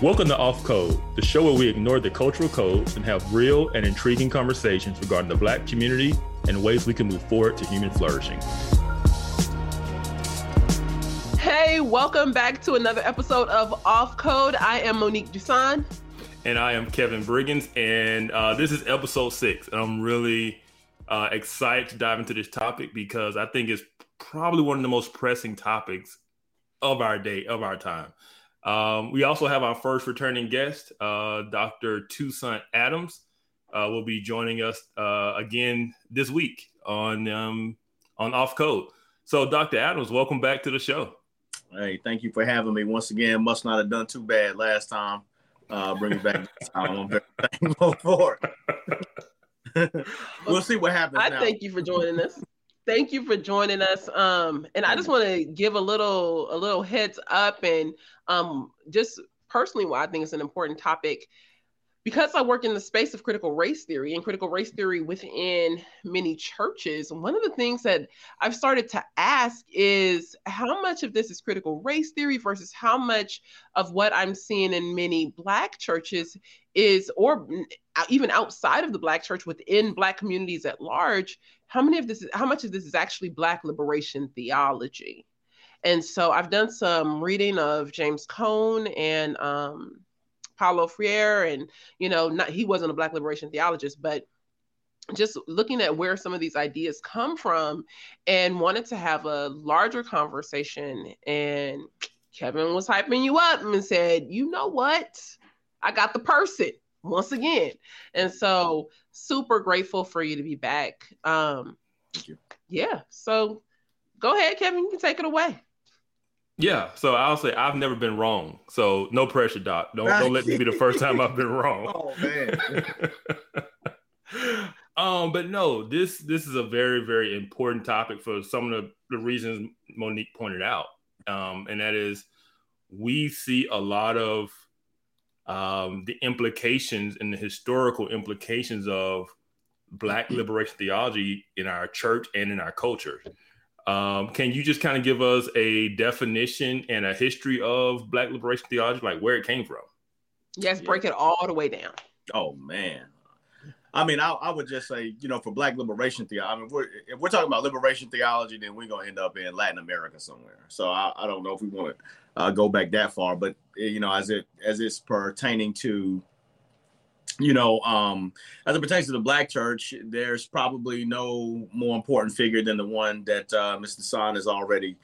Welcome to Off Code, the show where we ignore the cultural codes and have real and intriguing conversations regarding the Black community and ways we can move forward to human flourishing. Hey, welcome back to another episode of Off Code. I am Monique Duson. And I am Kevin Briggins. And uh, this is episode six. And I'm really uh, excited to dive into this topic because I think it's probably one of the most pressing topics of our day, of our time. Um, we also have our first returning guest, uh, Dr. Toussaint Adams, uh, will be joining us uh, again this week on um, on Off Code. So, Dr. Adams, welcome back to the show. Hey, thank you for having me once again. Must not have done too bad last time. Uh, bring me back this time. I'm very thankful for it. we'll see what happens. I now. thank you for joining us. Thank you for joining us. Um, and I just want to give a little a little heads up and um, just personally why I think it's an important topic because I work in the space of critical race theory and critical race theory within many churches, one of the things that I've started to ask is how much of this is critical race theory versus how much of what I'm seeing in many Black churches is, or even outside of the Black church, within Black communities at large, how many of this, how much of this is actually Black liberation theology? And so I've done some reading of James Cone and um, Paulo Freire, and you know, not he wasn't a Black liberation theologist, but just looking at where some of these ideas come from, and wanted to have a larger conversation. And Kevin was hyping you up and said, "You know what? I got the person." Once again. And so super grateful for you to be back. Um Thank you. Yeah. So go ahead, Kevin. You can take it away. Yeah, so I'll say I've never been wrong. So no pressure, Doc. Don't don't let this be the first time I've been wrong. Oh man. um, but no, this this is a very very important topic for some of the, the reasons Monique pointed out, um, and that is we see a lot of um, the implications and the historical implications of Black liberation theology in our church and in our culture. Um, can you just kind of give us a definition and a history of Black liberation theology, like where it came from? Yes, break it all the way down. Oh man. I mean, I, I, would just say, you know, for Black liberation theology, I mean, we're, if we're talking about liberation theology, then we're going to end up in Latin America somewhere. So I, I don't know if we want to uh, go back that far, but you know, as it as it's pertaining to, you know, um, as it pertains to the Black church, there's probably no more important figure than the one that uh, Mr. Son has already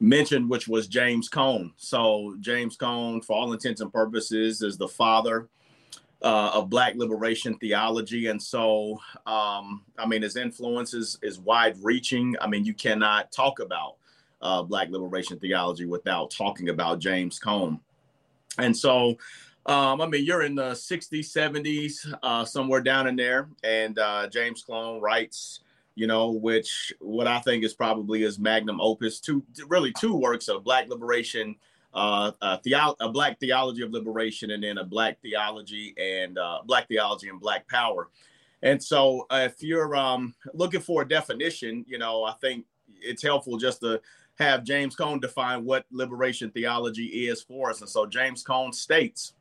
mentioned, which was James Cone. So James Cone, for all intents and purposes, is the father uh, of Black liberation theology, and so um, I mean, his influence is, is wide reaching. I mean, you cannot talk about uh, Black liberation theology without talking about James Cone, and so. Um, I mean, you're in the 60s, 70s, uh, somewhere down in there, and uh, James Cone writes, you know, which what I think is probably his magnum opus, two really two works of Black liberation uh, a, theo- a black theology of liberation and then a black theology and uh, black theology and black power. And so, uh, if you're um, looking for a definition, you know, I think it's helpful just to have James Cone define what liberation theology is for us. And so, James Cone states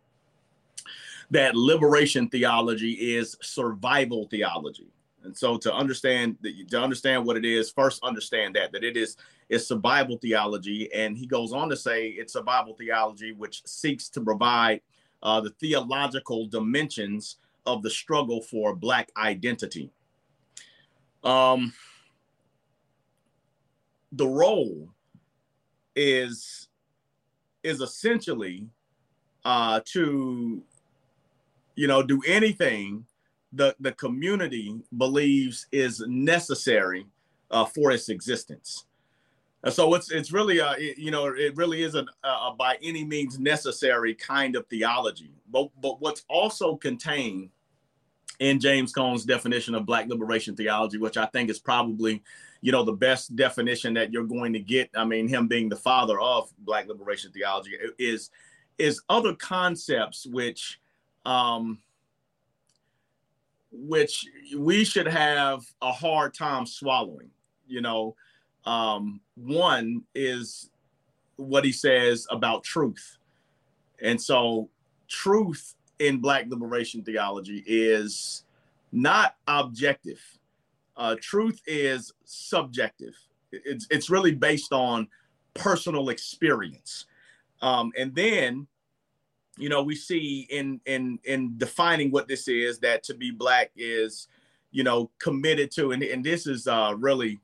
that liberation theology is survival theology. And so to understand to understand what it is, first understand that that it is it's survival theology. And he goes on to say it's survival theology which seeks to provide uh, the theological dimensions of the struggle for black identity. Um, the role is is essentially uh, to you know do anything the the community believes is necessary uh, for its existence. And so it's it's really a it, you know it really isn't a, a, by any means necessary kind of theology. But but what's also contained in James Cone's definition of Black liberation theology, which I think is probably you know the best definition that you're going to get. I mean, him being the father of Black liberation theology is is other concepts which um, which we should have a hard time swallowing. You know, um, one is what he says about truth. And so truth in Black liberation theology is not objective. Uh, truth is subjective. It's it's really based on personal experience, um, and then you know we see in in in defining what this is that to be black is you know committed to and, and this is uh really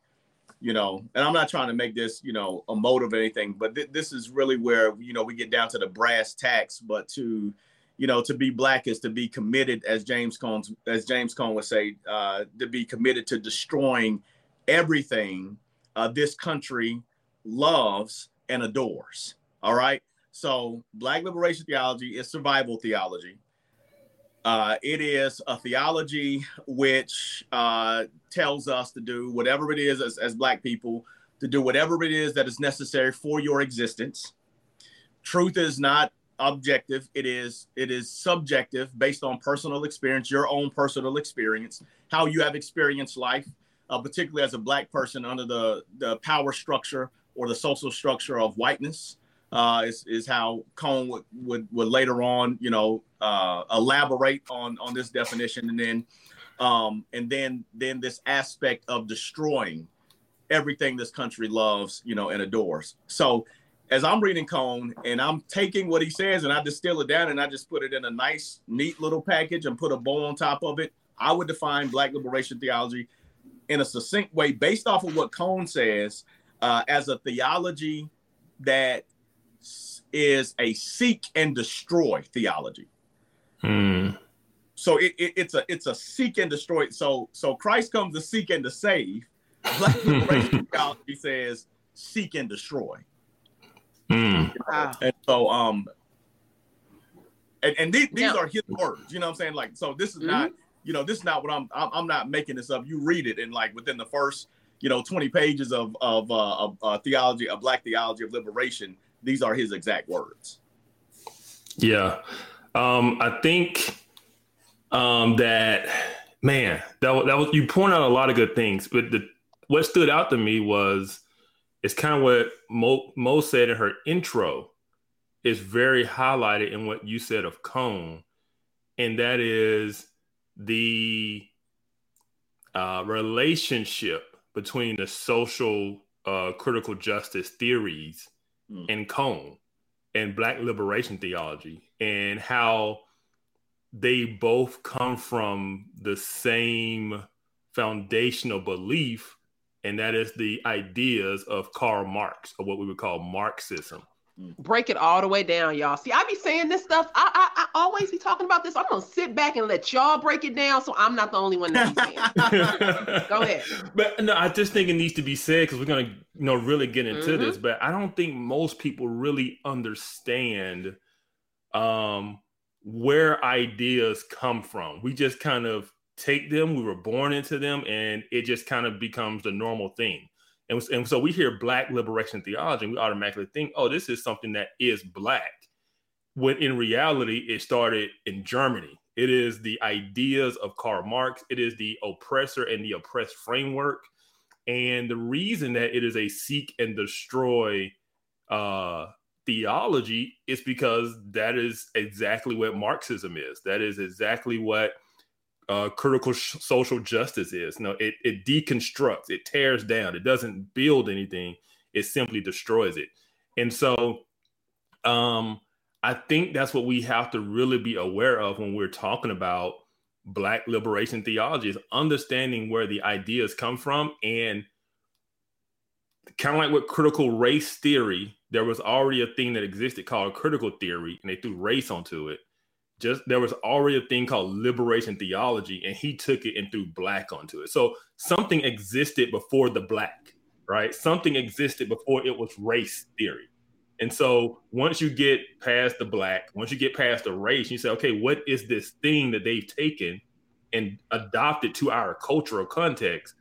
you know and i'm not trying to make this you know a motive or anything but th- this is really where you know we get down to the brass tacks but to you know to be black is to be committed as james cone as james cone would say uh to be committed to destroying everything uh, this country loves and adores all right so, Black liberation theology is survival theology. Uh, it is a theology which uh, tells us to do whatever it is as, as Black people, to do whatever it is that is necessary for your existence. Truth is not objective it is it is subjective based on personal experience your own personal experience how you have experienced life uh, particularly as a black person under the the power structure or the social structure of whiteness uh, is, is how Cone would, would, would later on, you know, uh, elaborate on, on this definition. And then, um, and then, then this aspect of destroying everything this country loves, you know, and adores. So as I'm reading Cone and I'm taking what he says and I distill it down and I just put it in a nice, neat little package and put a bow on top of it, I would define Black liberation theology in a succinct way based off of what Cone says uh, as a theology that is a seek and destroy theology. Hmm. So it, it, it's a it's a seek and destroy. So so Christ comes to seek and to save. Black liberation theology says seek and destroy. Mm. And so um and, and these, these yeah. are his words, you know what I'm saying? Like so this is mm-hmm. not you know this is not what I'm, I'm I'm not making this up. You read it and like within the first you know 20 pages of of, uh, of uh, theology of black theology of liberation these are his exact words. Yeah. Um, I think um, that man, that, that was you point out a lot of good things, but the what stood out to me was it's kind of what Mo, Mo said in her intro is very highlighted in what you said of Cone, and that is the uh, relationship between the social uh, critical justice theories mm. and Cone and Black liberation theology and how they both come from the same foundational belief, and that is the ideas of Karl Marx, or what we would call Marxism. Break it all the way down, y'all. See, I be saying this stuff. I, I, I always be talking about this. I'm gonna sit back and let y'all break it down, so I'm not the only one that saying. Go ahead. But no, I just think it needs to be said because we're gonna, you know, really get into mm-hmm. this. But I don't think most people really understand um, where ideas come from. We just kind of take them. We were born into them, and it just kind of becomes the normal thing. And, and so we hear black liberation theology and we automatically think, oh, this is something that is black. When in reality, it started in Germany. It is the ideas of Karl Marx, it is the oppressor and the oppressed framework. And the reason that it is a seek and destroy uh, theology is because that is exactly what Marxism is. That is exactly what uh, critical sh- social justice is. No, it, it deconstructs, it tears down, it doesn't build anything, it simply destroys it. And so um, I think that's what we have to really be aware of when we're talking about Black liberation theology is understanding where the ideas come from and kind of like with critical race theory, there was already a thing that existed called critical theory, and they threw race onto it just there was already a thing called liberation theology and he took it and threw black onto it. So something existed before the black right? Something existed before it was race theory. And so once you get past the black once you get past the race you say okay what is this thing that they've taken and adopted to our cultural context?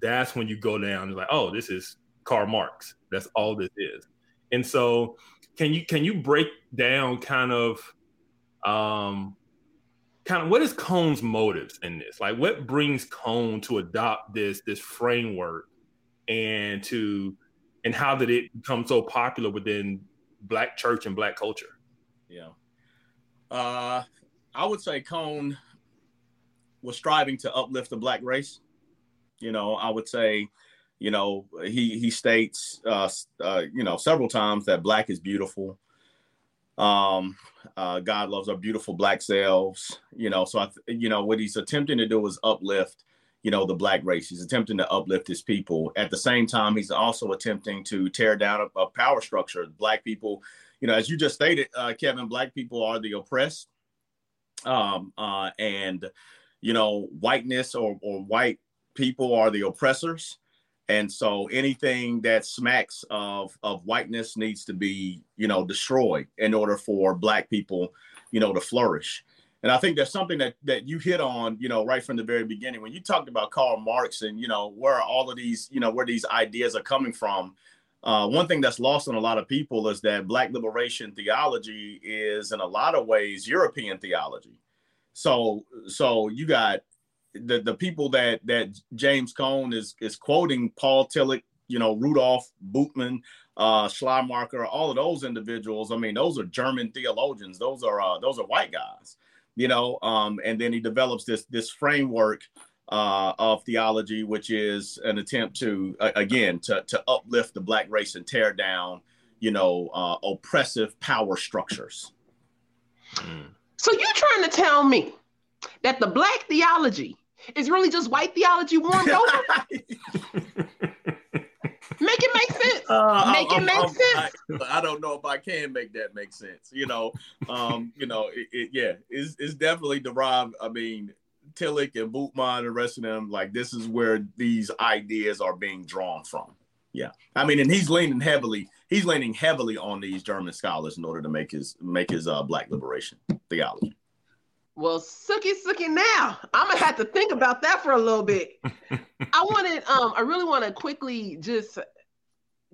That's when you go down and like oh this is karl marx. That's all this is. And so can you can you break down kind of um, kind of what is Cone's motives in this? Like, what brings Cone to adopt this this framework and to and how did it become so popular within Black church and Black culture? Yeah. Uh, I would say Cone was striving to uplift the black race. You know, I would say, you know, he he states, uh, uh, you know, several times that black is beautiful. Um, uh, God loves our beautiful black selves. You know, so I, you know, what he's attempting to do is uplift, you know, the black race. He's attempting to uplift his people. At the same time, he's also attempting to tear down a, a power structure. Black people, you know, as you just stated, uh, Kevin, black people are the oppressed. Um, uh, and you know, whiteness or, or white people are the oppressors. And so anything that smacks of, of whiteness needs to be, you know, destroyed in order for black people, you know, to flourish. And I think that's something that that you hit on, you know, right from the very beginning when you talked about Karl Marx and you know where all of these, you know, where these ideas are coming from. Uh, one thing that's lost on a lot of people is that Black liberation theology is, in a lot of ways, European theology. So so you got the the people that that James Cone is is quoting Paul Tillich, you know, Rudolf Bultmann, uh, Schleiermacher, all of those individuals. I mean, those are German theologians. Those are uh, those are white guys, you know. Um, and then he develops this this framework uh, of theology, which is an attempt to uh, again to to uplift the black race and tear down, you know, uh, oppressive power structures. Mm. So you're trying to tell me that the black theology is really just white theology warmed over? make it make sense. Uh, make I'm, it make I'm, sense. I, I, don't know if I can make that make sense. You know, um, you know, it, it, yeah, it's, it's definitely derived. I mean, Tillich and Bultmann and the rest of them, like this is where these ideas are being drawn from. Yeah, I mean, and he's leaning heavily. He's leaning heavily on these German scholars in order to make his make his uh, black liberation theology. Well, sookie sookie now. I'm gonna have to think about that for a little bit. I wanted, um, I really want to quickly just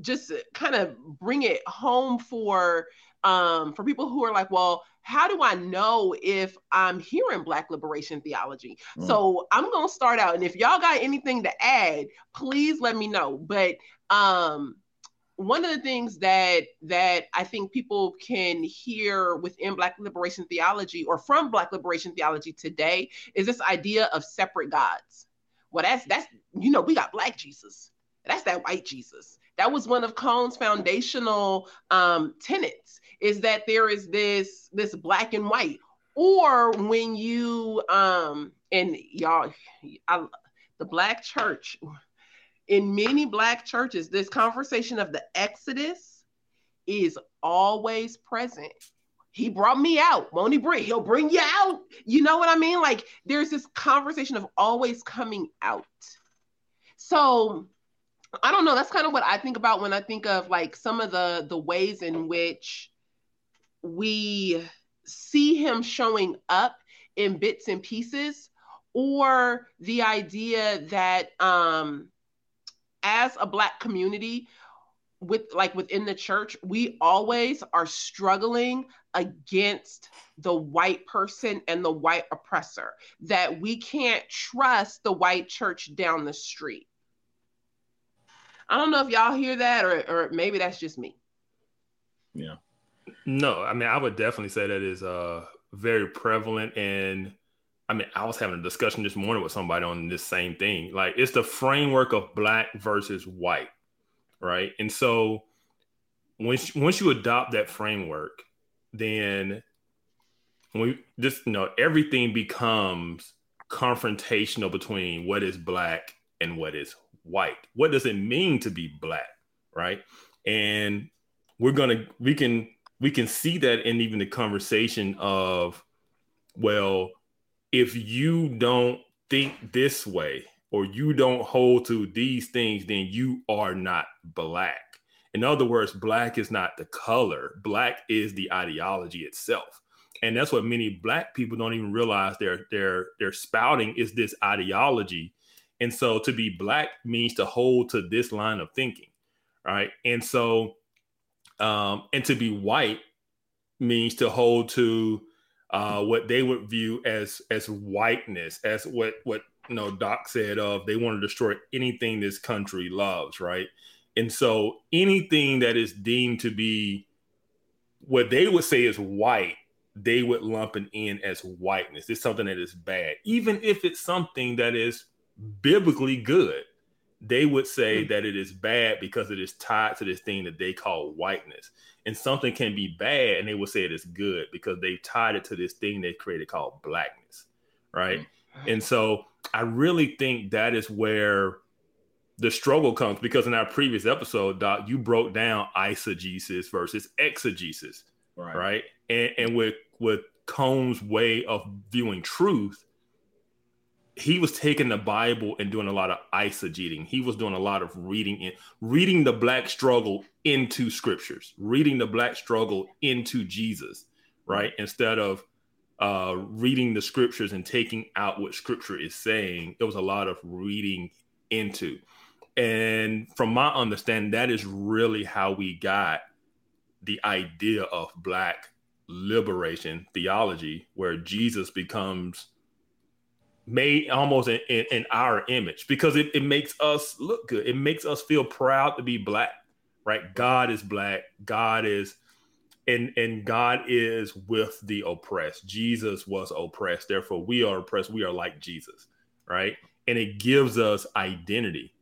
just kind of bring it home for um for people who are like, well, how do I know if I'm hearing Black liberation theology? Mm. So I'm gonna start out, and if y'all got anything to add, please let me know. But um one of the things that that I think people can hear within Black liberation theology or from Black liberation theology today is this idea of separate gods. Well, that's that's you know we got Black Jesus, that's that white Jesus. That was one of Cone's foundational um, tenets is that there is this this black and white. Or when you um and y'all, I, the black church in many black churches, this conversation of the Exodus is always present. He brought me out. Won't he bring? He'll bring you out. You know what I mean? Like there's this conversation of always coming out. So I don't know. That's kind of what I think about when I think of like some of the the ways in which we see him showing up in bits and pieces, or the idea that um as a black community with like within the church we always are struggling against the white person and the white oppressor that we can't trust the white church down the street. I don't know if y'all hear that or, or maybe that's just me. Yeah. No i mean i would definitely say that is uh very prevalent and I mean, I was having a discussion this morning with somebody on this same thing. Like, it's the framework of black versus white, right? And so, once once you adopt that framework, then we just you know everything becomes confrontational between what is black and what is white. What does it mean to be black, right? And we're gonna we can we can see that in even the conversation of well if you don't think this way or you don't hold to these things, then you are not black. In other words, black is not the color, black is the ideology itself. And that's what many black people don't even realize they're they're they're spouting is this ideology. And so to be black means to hold to this line of thinking. Right. And so um and to be white means to hold to uh, what they would view as as whiteness, as what what you know Doc said of they want to destroy anything this country loves, right? And so anything that is deemed to be what they would say is white, they would lump it in as whiteness. It's something that is bad, even if it's something that is biblically good. They would say mm-hmm. that it is bad because it is tied to this thing that they call whiteness. And something can be bad, and they will say it is good because they've tied it to this thing they created called blackness, right? Mm-hmm. And so I really think that is where the struggle comes because in our previous episode, Doc, you broke down eisegesis versus exegesis, right? right? And, and with with Cone's way of viewing truth, he was taking the Bible and doing a lot of eisegeting. He was doing a lot of reading in reading the black struggle into scriptures, reading the black struggle into Jesus, right? Instead of uh, reading the scriptures and taking out what scripture is saying, there was a lot of reading into. And from my understanding, that is really how we got the idea of black liberation theology, where Jesus becomes made almost in, in, in our image because it, it makes us look good. It makes us feel proud to be black, right? God is black. God is and and God is with the oppressed. Jesus was oppressed. Therefore, we are oppressed. We are like Jesus, right? And it gives us identity.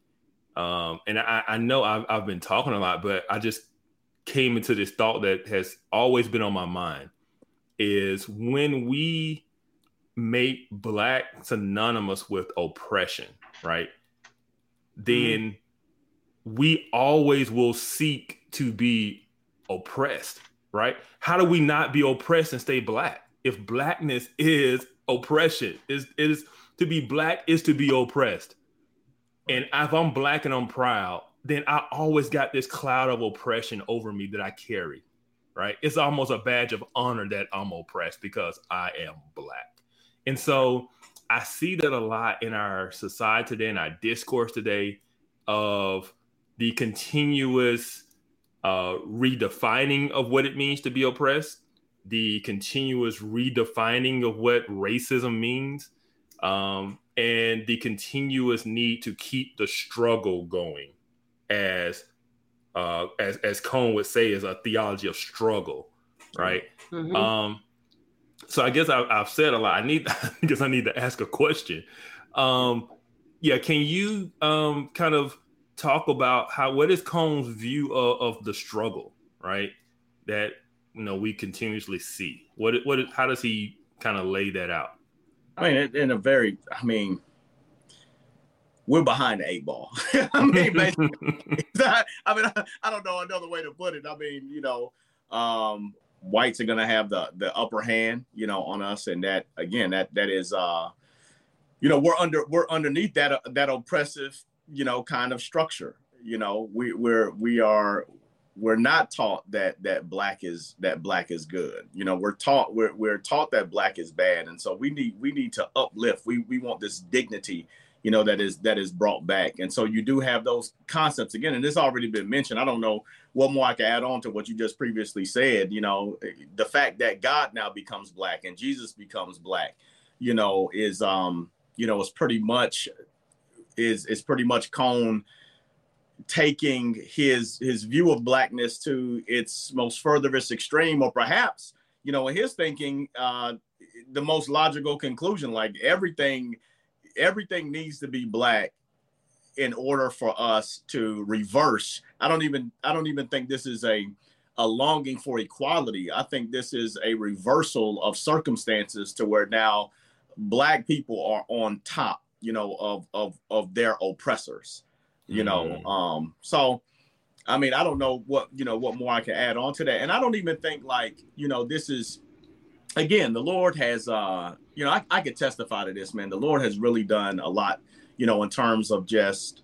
Um, and I, I know I've, I've been talking a lot, but I just came into this thought that has always been on my mind is when we make black synonymous with oppression, right? Then mm-hmm. we always will seek to be oppressed, right? How do we not be oppressed and stay black? If blackness is oppression, is is to be black is to be oppressed. And if I'm black and I'm proud, then I always got this cloud of oppression over me that I carry, right? It's almost a badge of honor that I'm oppressed because I am black. And so I see that a lot in our society today, in our discourse today, of the continuous uh, redefining of what it means to be oppressed, the continuous redefining of what racism means, um, and the continuous need to keep the struggle going as uh, as as Cone would say, is a theology of struggle, right? Mm-hmm. Um, so I guess I, have said a lot. I need, I I need to ask a question. Um, yeah, can you um, kind of talk about how what is Cone's view of, of the struggle, right? That you know we continuously see. What what how does he kind of lay that out? I mean, in a very, I mean, we're behind the eight ball. I mean, I, I mean, I, I, don't know another way to put it. I mean, you know, um, whites are going to have the the upper hand, you know, on us, and that again, that that is, uh, you know, we're under we're underneath that uh, that oppressive, you know, kind of structure. You know, we we're we are we're not taught that that black is that black is good. You know, we're taught we're we're taught that black is bad, and so we need we need to uplift. We we want this dignity you know that is that is brought back. And so you do have those concepts again and this already been mentioned. I don't know what more i can add on to what you just previously said you know the fact that god now becomes black and jesus becomes black you know is um you know is pretty much is is pretty much cone taking his his view of blackness to its most furthest extreme or perhaps you know in his thinking uh the most logical conclusion like everything everything needs to be black in order for us to reverse. I don't even I don't even think this is a a longing for equality. I think this is a reversal of circumstances to where now black people are on top, you know, of of of their oppressors. You mm. know, um so I mean, I don't know what, you know, what more I can add on to that. And I don't even think like, you know, this is again, the Lord has, uh, you know, I, I could testify to this, man. The Lord has really done a lot, you know, in terms of just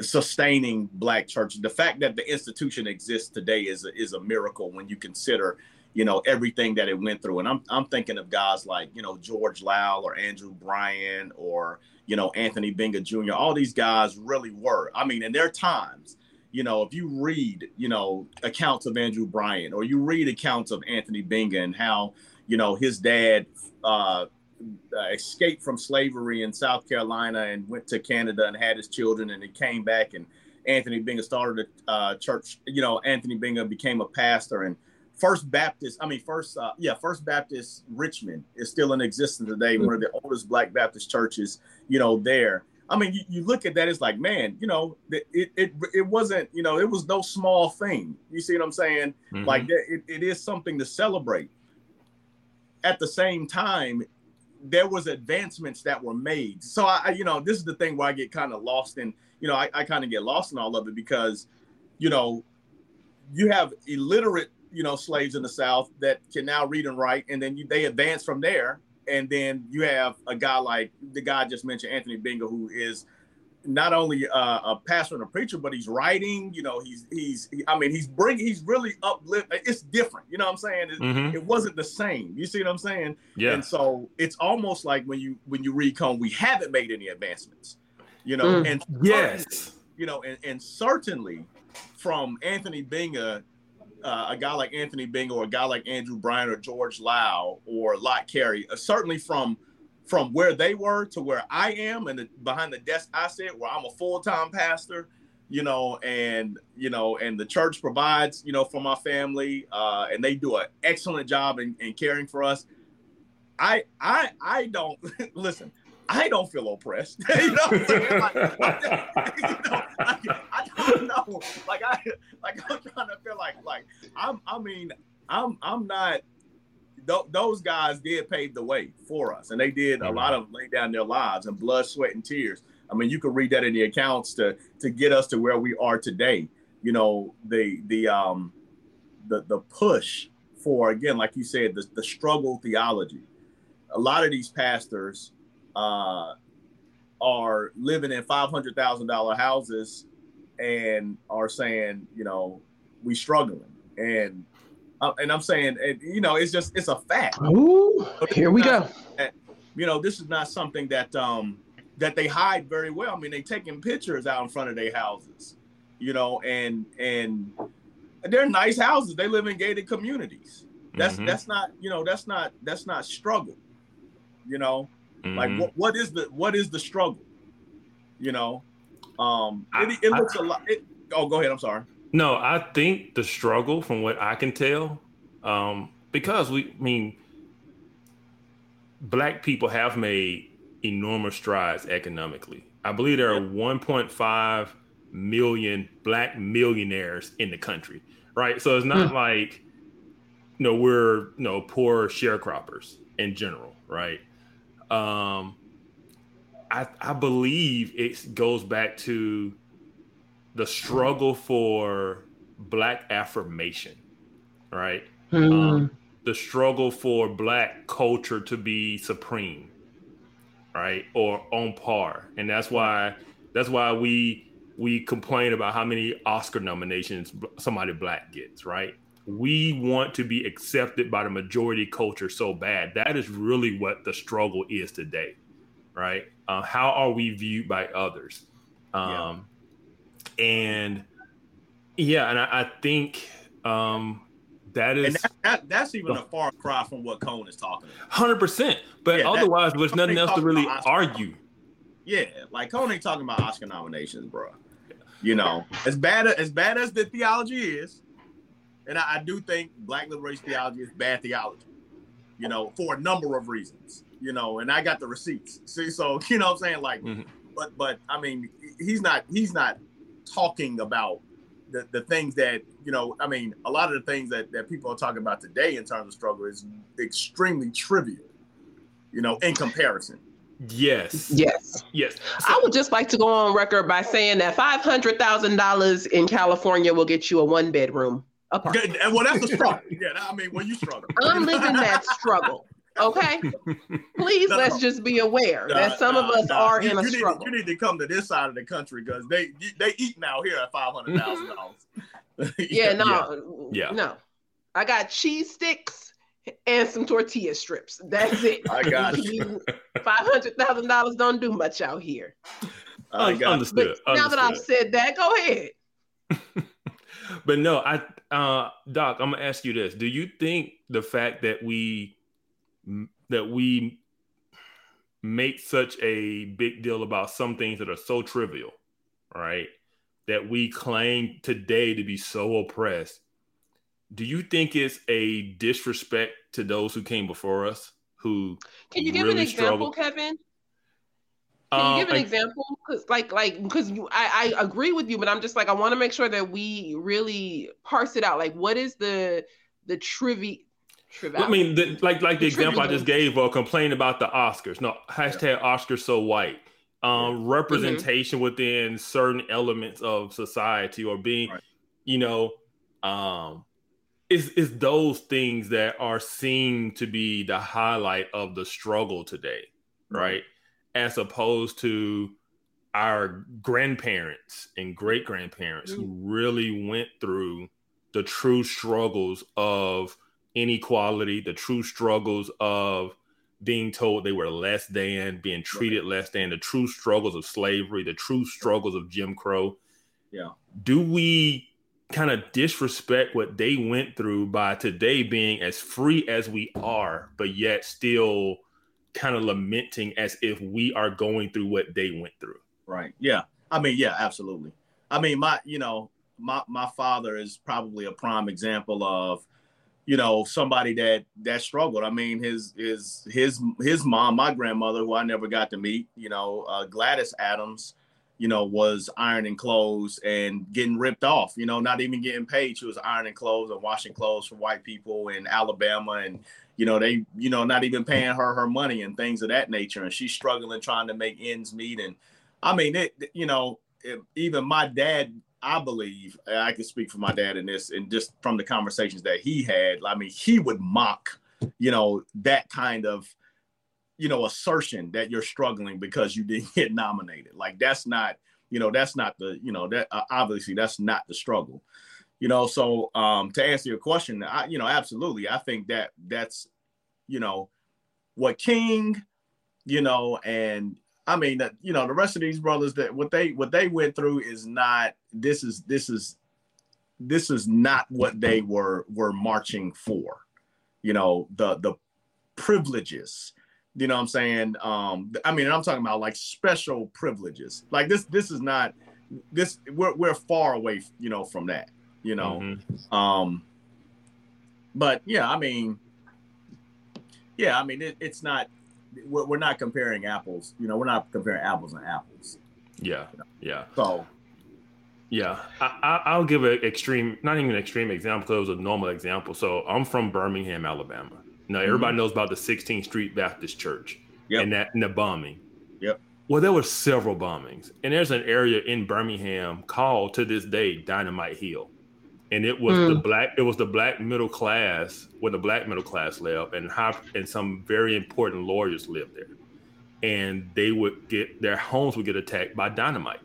sustaining black churches. The fact that the institution exists today is a, is a miracle when you consider, you know, everything that it went through. And I'm I'm thinking of guys like, you know, George Liele or Andrew Bryan or, you know, Anthony Binga Jr. All these guys really were. I mean, in their times, you know, if you read, you know, accounts of Andrew Bryan or you read accounts of Anthony Binga and how, you know, his dad uh, uh, escaped from slavery in South Carolina and went to Canada and had his children, and he came back and Anthony Binga started a uh, church. You know, Anthony Binga became a pastor, and First Baptist, I mean, first, uh, yeah, First Baptist Richmond is still in existence today, mm-hmm. one of the oldest Black Baptist churches, you know, there. I mean, you, you look at that, it's like, man, you know, it, it it wasn't, you know, it was no small thing. You see what I'm saying? Mm-hmm. Like, it, it is something to celebrate. At the same time, there was advancements that were made. So I, you know, this is the thing where I get kind of lost in, you know, I, I kind of get lost in all of it because, you know, you have illiterate you know slaves in the South that can now read and write, and then you, they advance from there. And then you have a guy like the guy I just mentioned, Anthony Binga, who is not only uh, a pastor and a preacher, but he's writing. You know, he's he's he, I mean, he's bring he's really uplift. It's different. You know what I'm saying? It, mm-hmm. it, wasn't the same. You see what I'm saying? Yeah. And so it's almost like when you when you read Cone, we haven't made any advancements. You know, mm. and yes, you know, and, and certainly from Anthony Binga uh, a guy like Anthony Binga or a guy like Andrew Bryan, or George Liele or Lot Carey, uh, certainly from from where they were to where I am and the, behind the desk I sit, where I'm a full time pastor, you know, and you know, and the church provides, you know, for my family, uh, and they do an excellent job in, in caring for us. I I I don't listen. I don't feel oppressed. you know, like, I, you know like, I don't know. Like I, like I'm trying to feel like, like I'm. I mean, I'm. I'm not. Th- those guys did pave the way for us, and they did a lot of lay down their lives and blood, sweat, and tears. I mean, you can read that in the accounts to to get us to where we are today. You know, the the um the the push for again, like you said, the the struggle theology. A lot of these pastors uh, are living in five hundred thousand dollar houses and are saying, you know, we struggling, and uh, and I'm saying, and, you know, it's just it's a fact. Ooh, here we go. That, you know, this is not something that um that they hide very well. I mean, they taking pictures out in front of their houses, you know, and and they're nice houses. They live in gated communities. That's mm-hmm. that's not you know that's not that's not struggle, you know. Mm-hmm. Like what, what is the what is the struggle? You know, um, it, it looks I, a lot. It, oh, go ahead. I'm sorry. No, I think the struggle, from what I can tell, um, because we I mean, black people have made enormous strides economically. I believe there are 1.5 million black millionaires in the country, right? So it's not hmm. like you know we're you know poor sharecroppers in general, right? Um, I, I believe it goes back to the struggle for black affirmation, right? Mm. Um, the struggle for black culture to be supreme, right, or on par, and that's why that's why we we complain about how many Oscar nominations somebody black gets, right? we want to be accepted by the majority culture so bad. That is really what the struggle is today, right? Uh, how are we viewed by others? Um, yeah. And yeah, and I, I think um, that is that, that, that's even a far cry from what Cone is talking about. Hundred percent. But yeah, otherwise, that, there's nothing else to really argue. Yeah, like Cone ain't talking about Oscar nominations, bro. You know, as bad as bad as the theology is, and I, I do think black liberation theology is bad theology, you know, for a number of reasons, you know, and I got the receipts. See, so you know what I'm saying? Like, mm-hmm. but but I mean, he's not he's not talking about the, the things that, you know, I mean, a lot of the things that, that people are talking about today in terms of struggle is extremely trivial, you know, in comparison. Yes. Yes. Yes. So, I would just like to go on record by saying that five hundred thousand dollars in California will get you a one bedroom apartment. well, that's a struggle. yeah, I mean, when you struggle, I'm living that struggle. Okay, please no, let's just be aware that some of us are you, in a you struggle. Need, you need to come to this side of the country because they they eating out here at five hundred thousand dollars. yeah, no, yeah. yeah, no. I got cheese sticks and some tortilla strips. That's it. I got you. Five hundred thousand dollars don't do much out here. I got understood. But now that I've said that, go ahead. but no, I uh, Doc, I'm gonna ask you this: Do you think the fact that we that we make such a big deal about some things that are so trivial, right? That we claim today to be so oppressed. do you think it's a disrespect to those who came before us who can you give really an example kevin can you um, give an example? Because, like, like, because I, I agree with you, but I'm just like, I want to make sure that we really parse it out. Like, what is the the trivia? I mean, the, like, like the, the example I just gave, or complain about the Oscars. No, hashtag Oscars so white. Um, mm-hmm. representation mm-hmm. within certain elements of society, or being, right. you know, um, is is those things that are seen to be the highlight of the struggle today, right? As opposed to our grandparents and great grandparents mm-hmm. who really went through the true struggles of inequality, the true struggles of being told they were less than, being treated less than, the true struggles of slavery, the true struggles of Jim Crow. Yeah. Do we kind of disrespect what they went through by today being as free as we are, but yet still kind of lamenting as if we are going through what they went through. Right. Yeah. I mean, yeah, absolutely. I mean, my, you know, my my father is probably a prime example of, you know, somebody that that struggled. I mean, his his his his mom, my grandmother, who I never got to meet, you know, uh, Gladys Adams, you know, was ironing clothes and getting ripped off, you know, not even getting paid. She was ironing clothes and washing clothes for white people in Alabama. And, you know, they, you know, not even paying her her money and things of that nature. And she's struggling trying to make ends meet. And I mean, it, you know, it, even my dad, I believe, I can speak for my dad in this, and just from the conversations that he had, I mean, he would mock, you know, that kind of, you know assertion that you're struggling because you didn't get nominated. Like that's not you know that's not the you know that uh, obviously that's not the struggle. You know so um to answer your question i you know absolutely. I think that that's you know what king you know and i mean that you know the rest of these brothers that what they what they went through is not this is this is this is not what they were were marching for you know the the privileges you know what I'm saying? Um, I mean, I'm talking about like special privileges. Like this, this is not this. We're we're far away, you know, from that. You know, mm-hmm. um, but yeah, I mean, yeah, I mean, it, it's not. We're, we're not comparing apples. You know, we're not comparing apples and apples. Yeah, you know? yeah. So yeah, I, will give an extreme, not even an extreme example, because it was a normal example. So I'm from Birmingham, Alabama. Now everybody mm-hmm. knows about the 16th Street Baptist Church yep. and that and the bombing. Yep. Well, there were several bombings, and there's an area in Birmingham called to this day Dynamite Hill, and it was mm. the black it was the black middle class where the black middle class lived, and how and some very important lawyers lived there, and they would get their homes would get attacked by dynamite.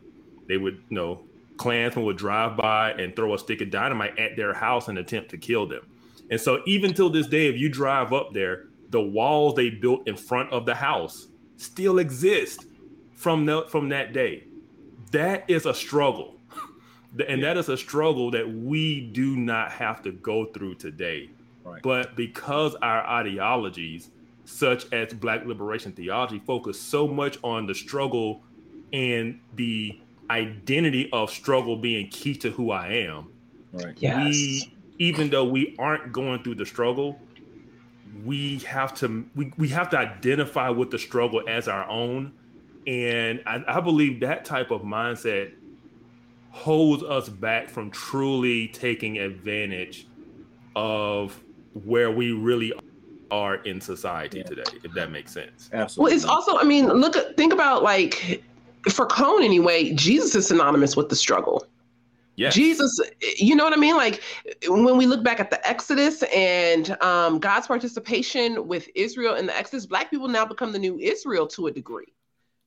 They would you know Klansmen would drive by and throw a stick of dynamite at their house and attempt to kill them. And so even till this day, if you drive up there, the walls they built in front of the house still exist from the, from that day. That is a struggle. And that is a struggle that we do not have to go through today. Right. But because our ideologies, such as Black liberation theology, focus so much on the struggle and the identity of struggle being key to who I am, right. yes. we even though we aren't going through the struggle, we have to we, we have to identify with the struggle as our own. And I, I believe that type of mindset holds us back from truly taking advantage of where we really are in society yeah. today, if that makes sense. Absolutely. Well, it's also, I mean, look think about like for Cone anyway, Jesus is synonymous with the struggle. Yes. Jesus, you know what I mean? Like when we look back at the Exodus and um, God's participation with Israel in the Exodus, Black people now become the new Israel to a degree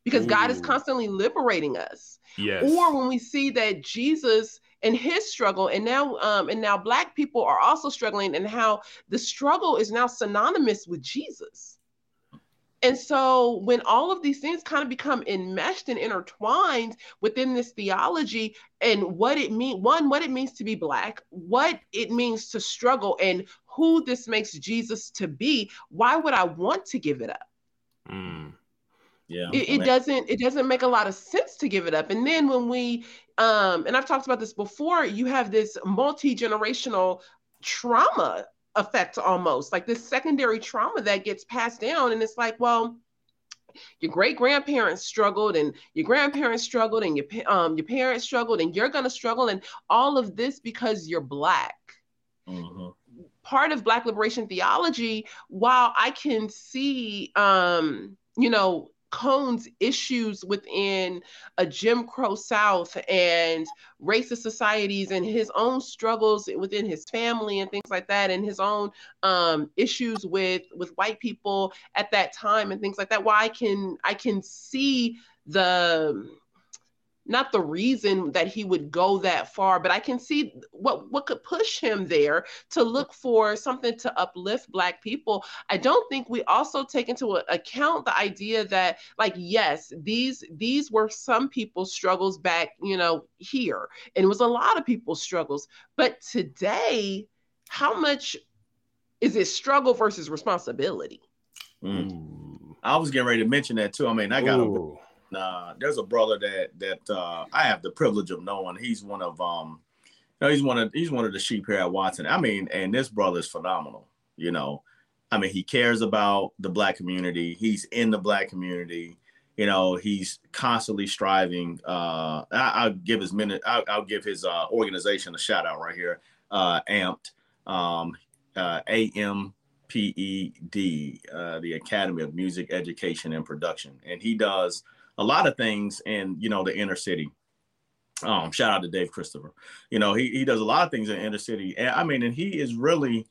because Ooh. God is constantly liberating us. Yes. Or when we see that Jesus and his struggle, and now um, and now Black people are also struggling, and how the struggle is now synonymous with Jesus. And so when all of these things kind of become enmeshed and intertwined within this theology and what it means, one, what it means to be black, what it means to struggle, and who this makes Jesus to be, why would I want to give it up? Mm. Yeah. It, it doesn't it doesn't make a lot of sense to give it up. And then when we um and I've talked about this before, you have this multi-generational trauma effect almost like this secondary trauma that gets passed down and it's like well your great grandparents struggled and your grandparents struggled and your um your parents struggled and you're gonna struggle and all of this because you're black mm-hmm. part of black liberation theology while i can see um you know Cone's issues within a Jim Crow South and racist societies and his own struggles within his family and things like that, and his own um, issues with with white people at that time and things like that. Why I can I can see the not the reason that he would go that far, but I can see what what could push him there to look for something to uplift black people. I don't think we also take into account the idea that like yes, these these were some people's struggles back, you know, here. And it was a lot of people's struggles, but today how much is it struggle versus responsibility? Mm. I was getting ready to mention that too. I mean, I got Ooh. Uh, there's a brother that that uh, I have the privilege of knowing. He's one of um, you know, he's one of he's one of the sheep here at Watson. I mean, and this brother is phenomenal. You know, I mean, he cares about the black community. He's in the black community. You know, he's constantly striving. Uh, I, will give his minute. I'll, I'll give his uh, organization a shout out right here. Uh, Amped, um, uh, A M P E D, uh, the Academy of Music Education and Production, and he does a lot of things in you know the inner city. Um, shout out to Dave Christopher. You know, he he does a lot of things in inner city, and I mean, and he is really,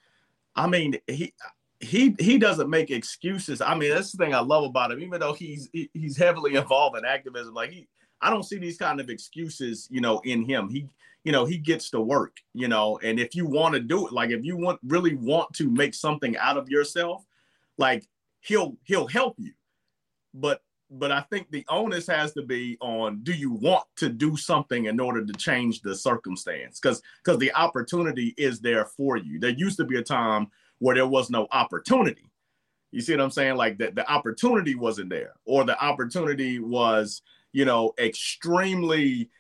I mean, he he he doesn't make excuses. I mean, that's the thing I love about him. Even though he's he's heavily involved in activism, like he, I don't see these kind of excuses, you know, in him. He, you know, he gets to work, you know, and if you want to do it, like if you want really want to make something out of yourself, like he'll he'll help you. But but I think the onus has to be on do you want to do something in order to change the circumstance? Because because the opportunity is there for you. There used to be a time where there was no opportunity. You see what I'm saying? Like that the opportunity wasn't there, or the opportunity was, you know, extremely,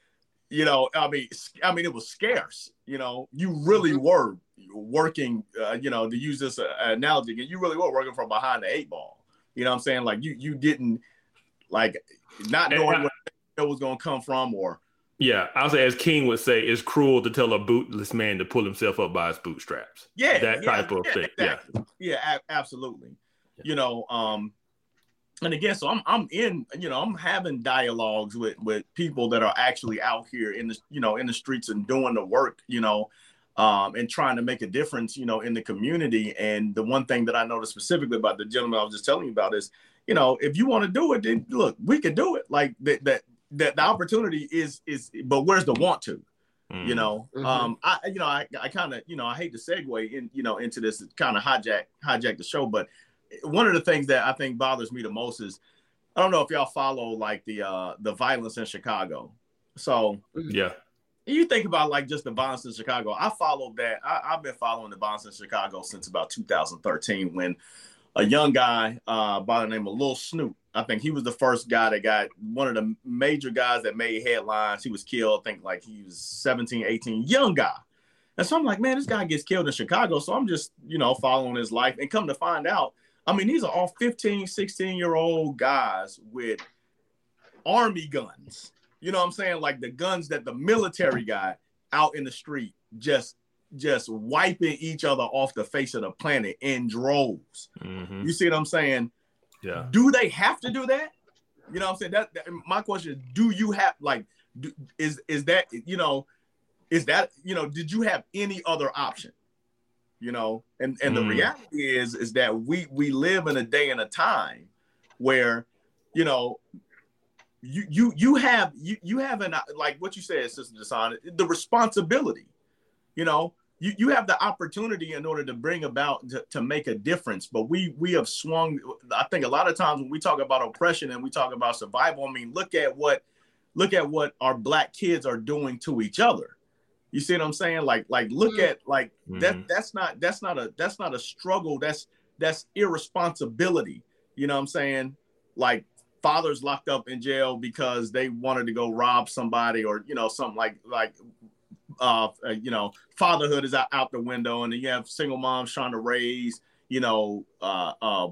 you know, I mean, I mean, it was scarce. You know, you really mm-hmm. were working, uh, you know, to use this uh, analogy, you really were working from behind the eight ball. You know what I'm saying? Like you you didn't like not knowing where it was going to come from or yeah, I'll say, as King would say, it's cruel to tell a bootless man to pull himself up by his bootstraps. Yeah, that yeah, type of yeah, thing. Exactly. Yeah, yeah, a- absolutely. Yeah. You know, um, and again, so I'm I'm in, you know, I'm having dialogues with with people that are actually out here in the, you know, in the streets and doing the work, you know, um, and trying to make a difference, you know, in the community. And the one thing that I noticed specifically about the gentleman I was just telling you about is you know, if you want to do it, then look, we could do it. Like that, that, that the opportunity is, is, but where's the want to? Mm. You know, mm-hmm. um, I, you know, I, I kind of, you know, I hate to segue in, you know, into this kind of hijack, hijack the show, but one of the things that I think bothers me the most is, I don't know if y'all follow like the, uh, the violence in Chicago. So yeah, you think about like just the violence in Chicago. I followed that. I, have been following the violence in Chicago since about 2013 when a young guy uh, by the name of Lil Snoop. I think he was the first guy that got one of the major guys that made headlines. He was killed, I think like he was 17, 18, young guy. And so I'm like, man, this guy gets killed in Chicago. So I'm just, you know, following his life and come to find out, I mean, these are all 15, 16 year old guys with army guns. You know what I'm saying? Like the guns that the military got out in the street just just wiping each other off the face of the planet in droves. Mm-hmm. You see what I'm saying? Yeah. Do they have to do that? You know what I'm saying? That, that my question is, do you have like do, is is that you know is that you know did you have any other option? You know, and and mm. the reality is is that we we live in a day and a time where you know you you you have you you have an like what you said, Sister Duson, the responsibility. You know, you, you have the opportunity in order to bring about to, to make a difference. But we we have swung i think a lot of times when we talk about oppression and we talk about survival i mean look at what look at what our black kids are doing to each other. You see what i'm saying? Like like look mm-hmm. at like mm-hmm. that that's not that's not a that's not a struggle. That's that's irresponsibility. You know what i'm saying? Like fathers locked up in jail because they wanted to go rob somebody or you know something like like uh, uh, you know, fatherhood is out, out the window, and then you have single moms trying to raise, you know, uh, uh,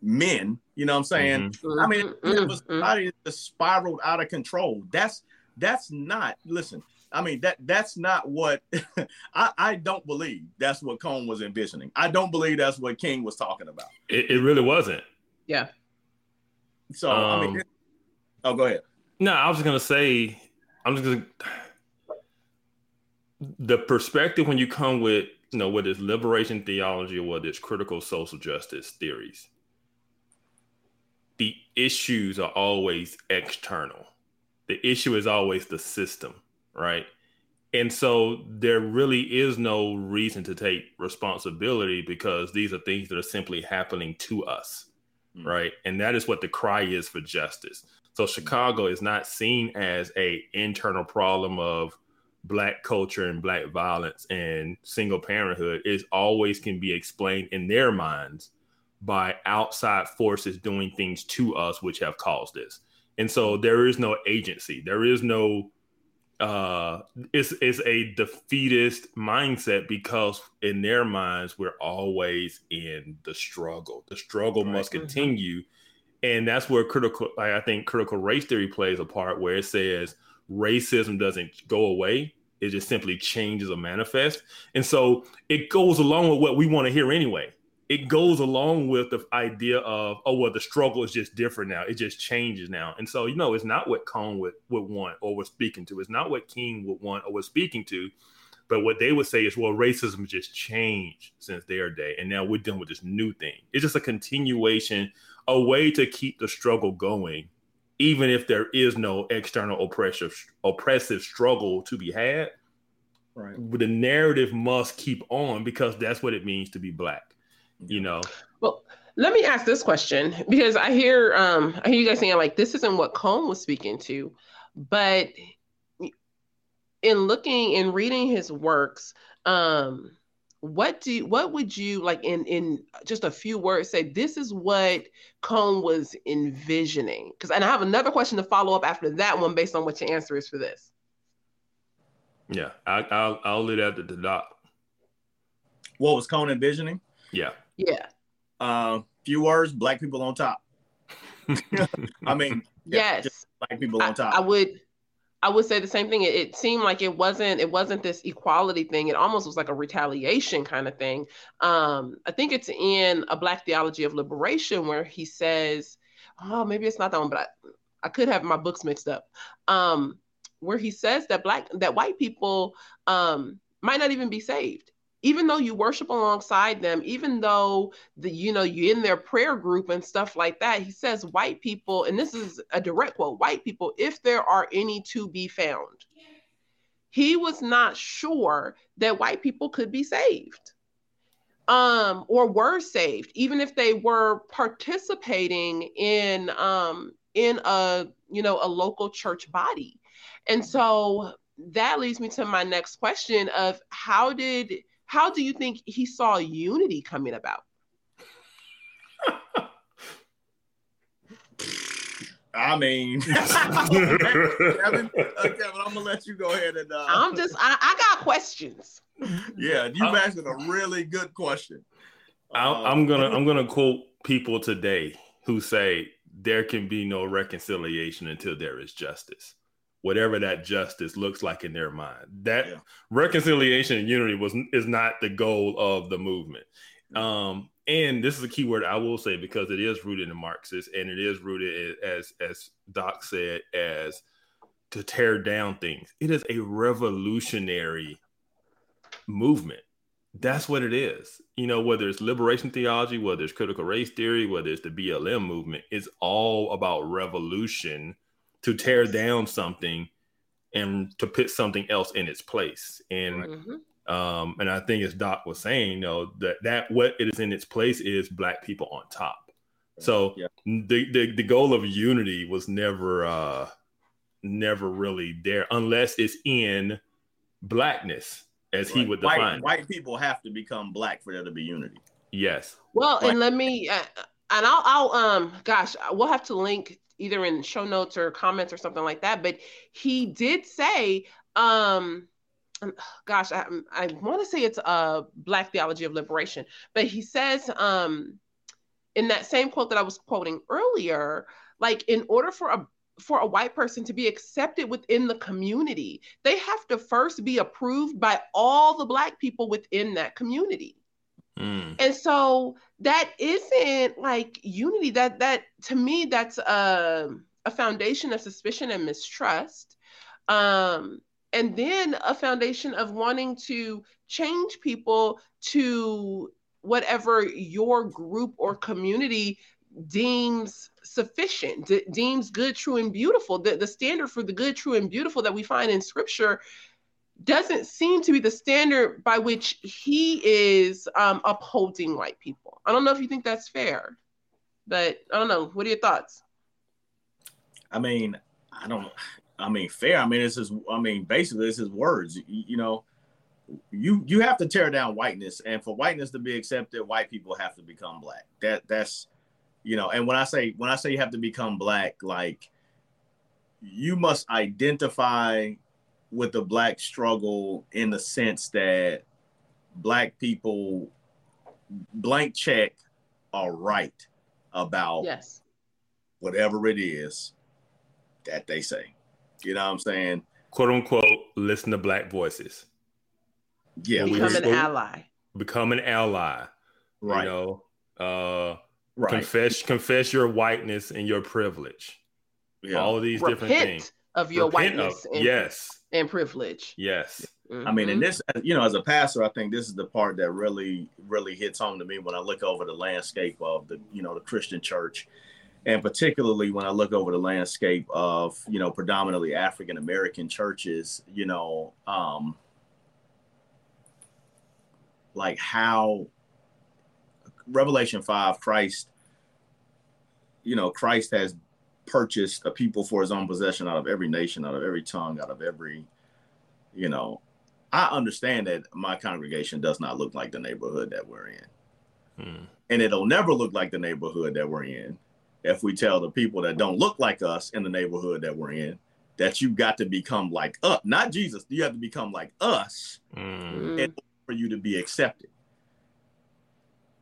men. You know what I'm saying? Mm-hmm. I mean, mm-hmm. society just spiraled out of control. That's that's not. Listen, I mean that that's not what I, I don't believe that's what Cone was envisioning. I don't believe that's what King was talking about. It, it really wasn't. Yeah. So um, I mean, um, oh, go ahead. No, I was just gonna say, I'm just gonna the perspective when you come with you know whether it's liberation theology or whether it's critical social justice theories the issues are always external. The issue is always the system right? And so there really is no reason to take responsibility because these are things that are simply happening to us mm. right? And that is what the cry is for justice. So chicago is not seen as a internal problem of black culture and black violence and single parenthood is always can be explained in their minds by outside forces doing things to us which have caused this and so there is no agency there is no uh it's it's a defeatist mindset because in their minds we're always in the struggle the struggle right. must mm-hmm. continue and that's where critical i think critical race theory plays a part where it says racism doesn't go away. It just simply changes or manifests. And so it goes along with what we want to hear anyway. It goes along with the idea of oh well the struggle is just different now. It just changes now. And so you know it's not what cone would, would want or was speaking to. It's not what king would want or was speaking to. But what they would say is well racism just changed since their day. And now we're dealing with this new thing. It's just a continuation a way to keep the struggle going even if there is no external oppressive oppressive struggle to be had right. the narrative must keep on because that's what it means to be black you know? Well let me ask this question because i hear um i hear you guys saying like this isn't what cone was speaking to but in looking and reading his works um what do you, what would you like in in just a few words say this is what cone was envisioning. Because and i have another question to follow up after that one based on what your answer is for this. Yeah I, will i'll leave that to the doc what was cone envisioning? Yeah. Yeah. Uh few words black people on top. I mean yeah, yes. black people on top. I, I would I would say the same thing. It, it, seemed like it wasn't it wasn't this equality thing. It almost was like a retaliation kind of thing. Um, I think it's in a Black Theology of Liberation where he says, oh, maybe it's not that one, but I, I could have my books mixed up. Um, where he says that black that white people um, might not even be saved even though you worship alongside them, even though the you know you're in their prayer group and stuff like that, he says white people, and this is a direct quote, white people, if there are any to be found. He was not sure that white people could be saved um or were saved even if they were participating in um in a you know a local church body and so that leads me to my next question of how did how do you think he saw unity coming about? I mean, Kevin, Kevin, I'm gonna let you go ahead and. Uh, I'm just, I, I got questions. Yeah, you uh, asking a really good question. Uh, I'm gonna, I'm gonna quote people today who say there can be no reconciliation until there is justice whatever that justice looks like in their mind. That yeah. reconciliation and unity was is not the goal of the movement. Um, and this is a key word I will say because it is rooted in Marxist and it is rooted as as Doc said as to tear down things. It is a revolutionary movement. That's what it is. You know, whether it's liberation theology, whether it's critical race theory, whether it's the BLM movement, it's all about revolution to tear down something and to put something else in its place. And mm-hmm. um, and I think as Doc was saying, you know, that that what it is in its place is black people on top. So yeah. the, the the goal of unity was never uh never really there unless it's in blackness as right. he would define. White, white, people have to become black for there to be unity. Yes. Well, and let me uh, and I'll I'll um gosh, we'll have to link either in show notes or comments or something like that. But he did say, um, gosh, I, I want to say it's a Black Theology of Liberation, but he says um, in that same quote that I was quoting earlier, like in order for a for a white person to be accepted within the community, they have to first be approved by all the black people within that community. Mm. And so that isn't like unity. That that to me, that's a, a foundation of suspicion and mistrust. Um, and then a foundation of wanting to change people to whatever your group or community deems sufficient, de- deems good, true, and beautiful. The, the standard for the good, true, and beautiful that we find in scripture doesn't seem to be the standard by which he is um, upholding white people. I don't know if you think that's fair, but I don't know. What are your thoughts? I mean, I don't. I mean, fair. I mean, this is. I mean, basically, this is words. You, you know, you you have to tear down whiteness, and for whiteness to be accepted, white people have to become black. That that's, you know. And when I say when I say you have to become black, like you must identify with the black struggle in the sense that black people blank check are right about yes whatever it is that they say. You know what I'm saying? Quote unquote, listen to black voices. Yeah, become an ally. Become an ally. Right. You know, uh, right. confess confess your whiteness and your privilege. Yeah. All of these Repent different things of your Repent whiteness. Of, and, yes and privilege. Yes. Mm-hmm. I mean, and this, you know, as a pastor, I think this is the part that really, really hits home to me when I look over the landscape of the, you know, the Christian church, and particularly when I look over the landscape of, you know, predominantly African American churches, you know, um, like how Revelation five, Christ, you know, Christ has purchased a people for his own possession out of every nation, out of every tongue, out of every, you know, I understand that my congregation does not look like the neighborhood that we're in. Hmm. And it'll never look like the neighborhood that we're in if we tell the people that don't look like us in the neighborhood that we're in that you've got to become like us, not Jesus. You have to become like us mm. for you to be accepted.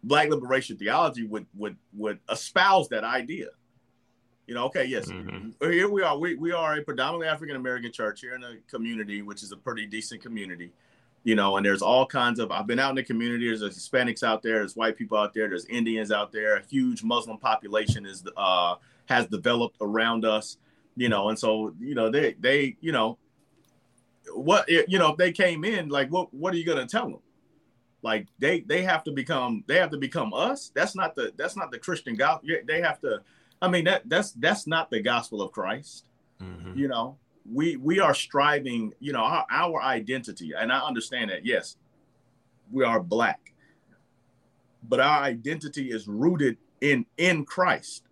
Black liberation theology would would would espouse that idea. You know, okay, yes, mm-hmm. here we are. We, we are a predominantly African American church here in a community, which is a pretty decent community. You know, and there's all kinds of. I've been out in the community. There's Hispanics out there. There's white people out there. There's Indians out there. A huge Muslim population is uh, has developed around us. You know, and so you know they they you know what you know if they came in like what what are you gonna tell them? Like they they have to become they have to become us. That's not the that's not the Christian God. They have to I mean that that's that's not the gospel of Christ. Mm-hmm. You know, we we are striving. You know, our, our identity, and I understand that. Yes, we are black, but our identity is rooted in in Christ.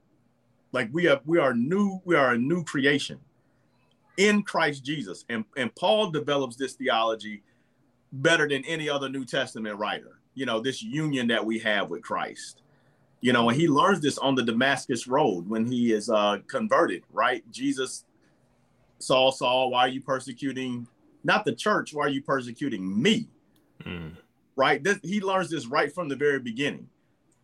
Like we are we are new. We are a new creation in Christ Jesus, and and Paul develops this theology better than any other New Testament writer. You know, this union that we have with Christ you know, and he learns this on the Damascus Road when he is uh, converted, right? Jesus, Saul, Saul, why are you persecuting not the church? Why are you persecuting me? Mm. Right? This, he learns this right from the very beginning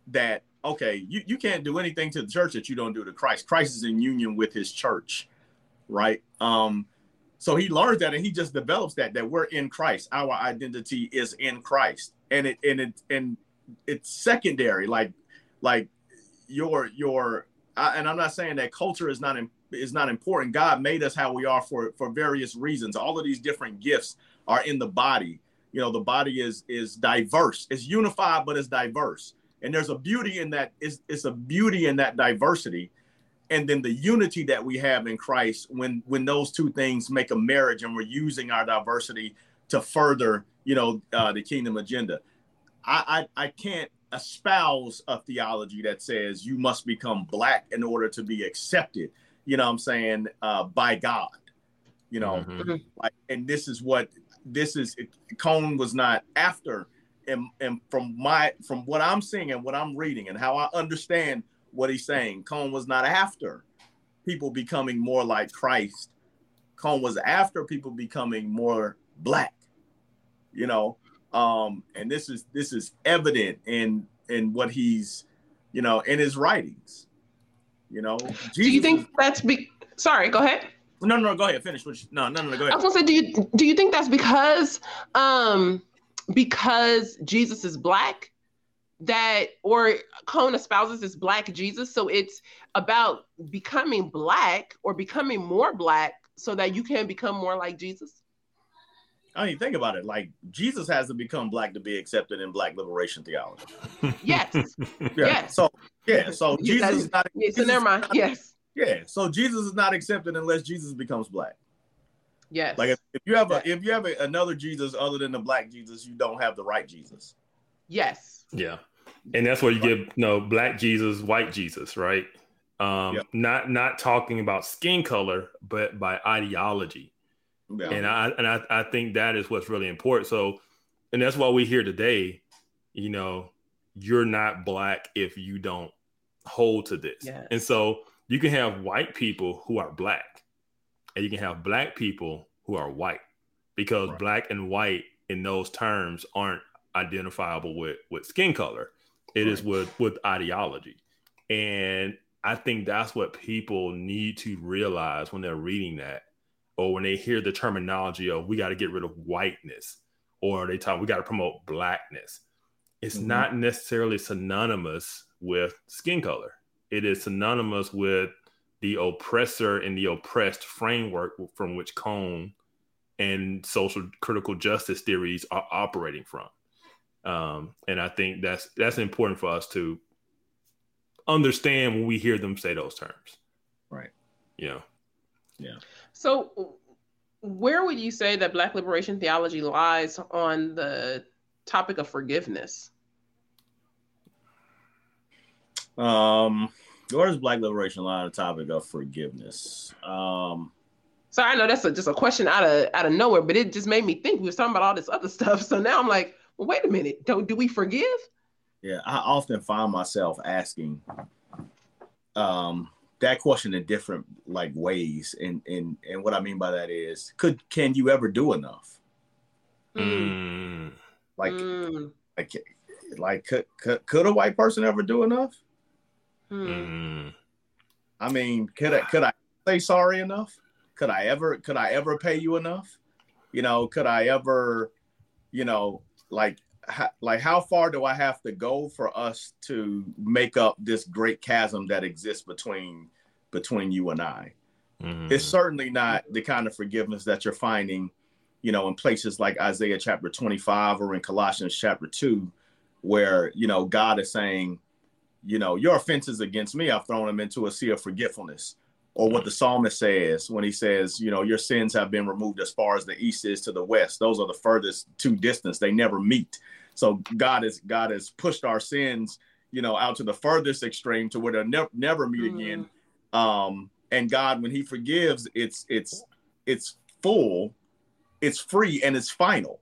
that, okay, you, you can't do anything to the church that you don't do to Christ. Christ is in union with his church, right? Um, so he learns that and he just develops that, that we're in Christ. Our identity is in Christ. And it, and it, and it's secondary. Like like your your I, and I'm not saying that culture is not is not important. God made us how we are for for various reasons. All of these different gifts are in the body. You know, the body is is diverse. It's unified, but it's diverse. And there's a beauty in that. It's, it's a beauty in that diversity, and then the unity that we have in Christ. When when those two things make a marriage, and we're using our diversity to further, you know, uh, the kingdom agenda. I, I I can't espouse a theology that says you must become black in order to be accepted, you know what I'm saying, uh, by God. You know, mm-hmm. mm-hmm. like, and this is what this is Cone was not after and and from my from what I'm seeing and what I'm reading and how I understand what he's saying, Cone was not after people becoming more like Christ. Cone was after people becoming more black. you know. Um, and this is this is evident in in what he's, you know, in his writings. You know, Jesus do you think that's be? Sorry, go ahead. No, no, no, go ahead. Finish. No, no, no, no, go ahead. I was gonna say, do you do you think that's because um because Jesus is black that or Cone espouses is black Jesus, so it's about becoming black or becoming more black so that you can become more like Jesus? I mean, think about it. Like Jesus has to become black to be accepted in black liberation theology. Yes. yeah. Yes. So yeah. So Jesus is not. Yeah, so never mind. Not, yes. Yeah. So Jesus is not accepted unless Jesus becomes black. Yes. Like if, if you have a if you have a, another Jesus other than the black Jesus, you don't have the right Jesus. Yes. Yeah. And that's where you get you know black Jesus, white Jesus, right? Um, yep. not not talking about skin color, but by ideology. Yeah. And I and I, I think that is what's really important. So, and that's why we're here today. You know, you're not black if you don't hold to this. Yes. And so you can have white people who are black, and you can have black people who are white, because right. black and white in those terms aren't identifiable with with skin color. It right. is with with ideology, and I think that's what people need to realize when they're reading that or when they hear the terminology of we got to get rid of whiteness or they talk we got to promote blackness it's mm-hmm. not necessarily synonymous with skin color. It is synonymous with the oppressor and the oppressed framework from which cone and social critical justice theories are operating from. Um, and i think that's that's important for us to understand when we hear them say those terms. Right. Know yeah so, where would you say that Black liberation theology lies on the topic of forgiveness? Um, where does Black liberation lie on the topic of forgiveness? Um, so I know that's a, just a question out of out of nowhere, but it just made me think we were talking about all this other stuff. So now I'm like, well, wait a minute, don't do we forgive? Yeah, I often find myself asking, um, that question in different like ways and and and what i mean by that is could can you ever do enough mm. like mm. like like could, could could a white person ever do enough mm. i mean could i could i say sorry enough could i ever could i ever pay you enough you know could i ever you know like like how far do I have to go for us to make up this great chasm that exists between between you and I? Mm. It's certainly not the kind of forgiveness that you're finding, you know, in places like Isaiah chapter 25 or in Colossians chapter 2, where, you know, God is saying, you know, your offenses against me, I've thrown them into a sea of forgetfulness. Or what the psalmist says when he says, you know, your sins have been removed as far as the east is to the west. Those are the furthest two distance. They never meet. So God has God has pushed our sins, you know, out to the furthest extreme to where they'll ne- never meet mm. again. Um, and God, when He forgives, it's it's it's full, it's free, and it's final.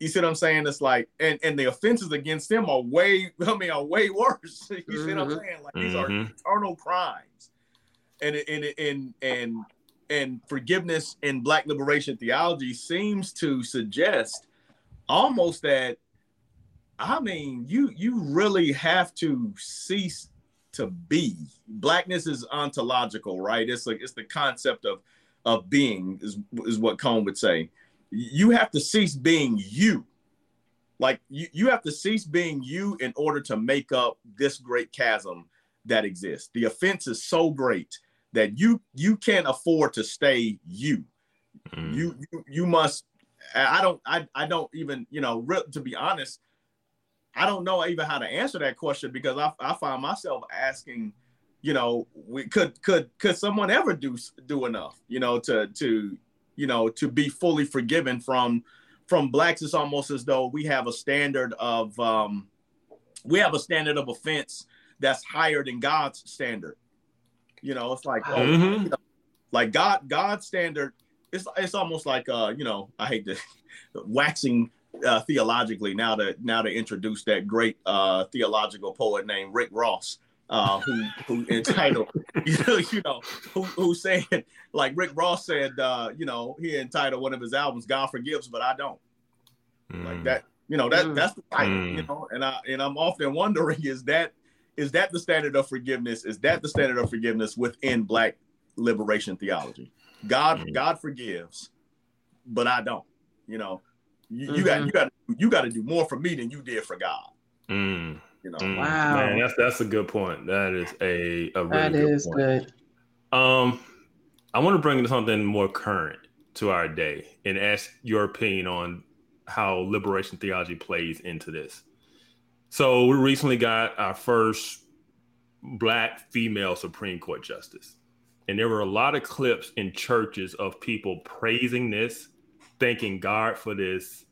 You see what I'm saying? It's like, and and the offenses against Him are way, I mean, are way worse. you mm-hmm. see what I'm mm-hmm. saying? Like these mm-hmm. are eternal crimes, and and and and and forgiveness in Black liberation theology seems to suggest almost that I mean, you you really have to cease to be. Blackness is ontological, right? It's like it's the concept of of being is is what Cone would say. You have to cease being you. Like you, you have to cease being you in order to make up this great chasm that exists. The offense is so great that you you can't afford to stay you. Mm. You, you you must I don't I I don't even, you know, to be honest, I don't know even how to answer that question because I, I find myself asking, you know, we could could could someone ever do do enough, you know, to to you know to be fully forgiven from from blacks? It's almost as though we have a standard of um, we have a standard of offense that's higher than God's standard. You know, it's like oh, mm-hmm. you know, like God God's standard. It's it's almost like uh, you know, I hate to waxing uh, theologically now to now to introduce that great uh, theological poet named Rick Ross, uh, who who entitled you know, you know who who said like Rick Ross said uh, you know he entitled one of his albums "God Forgives, but I don't." Mm. Like that, you know, that mm. that's the title, mm. you know, and I and I'm often wondering is that is that the standard of forgiveness? Is that the standard of forgiveness within black liberation theology? God, mm. God forgives, but I don't. You know, you, mm-hmm. you got you got you got to do more for me than you did for God. Mm. You know, mm. wow, man, that's that's a good point. That is a a really that good is point. good. Um, I want to bring something more current to our day and ask your opinion on how liberation theology plays into this. So we recently got our first black female Supreme Court justice. And there were a lot of clips in churches of people praising this, thanking God for this.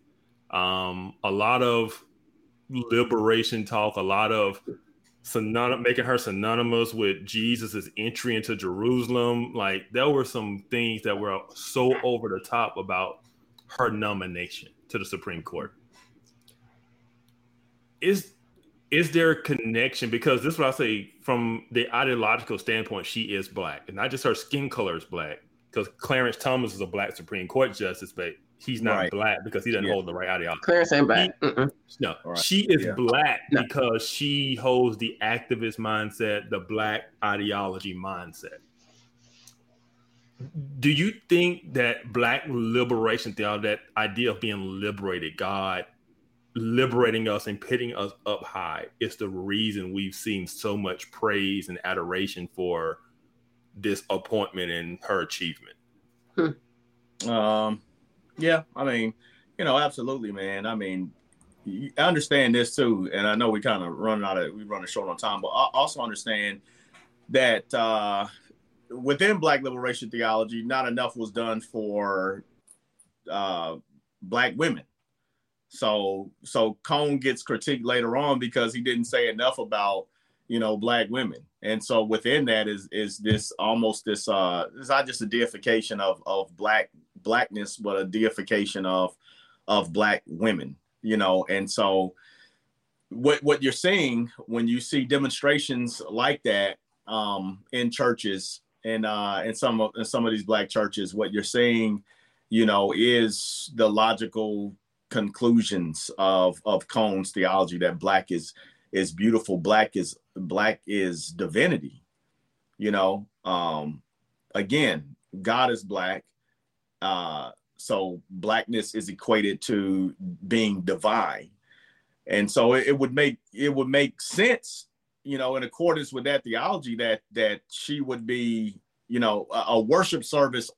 Um, a lot of liberation talk, a lot of synonym, making her synonymous with Jesus's entry into Jerusalem. Like there were some things that were so over the top about her nomination to the Supreme Court. Is is there a connection? Because this is what I say from the ideological standpoint, she is black, and not just her skin color is black. Because Clarence Thomas is a black Supreme Court justice, but he's not right. black because he doesn't yeah. hold the right ideology. Clarence ain't black. He, no, right. she is yeah. black no. because she holds the activist mindset, the black ideology mindset. Do you think that black liberation theology, that idea of being liberated, God liberating us and pitting us up high, is the reason we've seen so much praise and adoration for this in her achievement? Hmm. Um, yeah, I mean, you know, absolutely, man. I mean, I understand this too, and I know we kind of run out of we run a short on time, but I also understand that uh, within Black liberation theology, not enough was done for uh, Black women. So, so Cone gets critiqued later on because he didn't say enough about you know Black women, and so within that is is this almost this uh, it's not just a deification of of Black blackness, but a deification of of black women, you know. And so what what you're seeing when you see demonstrations like that um, in churches and uh, in some of in some of these black churches, what you're seeing, you know, is the logical conclusions of of Cone's theology that black is is beautiful, black is black is divinity. You know, um, again, God is black, uh, so blackness is equated to being divine, and so it, it would make it would make sense, you know, in accordance with that theology, that that she would be, you know, a, a worship service,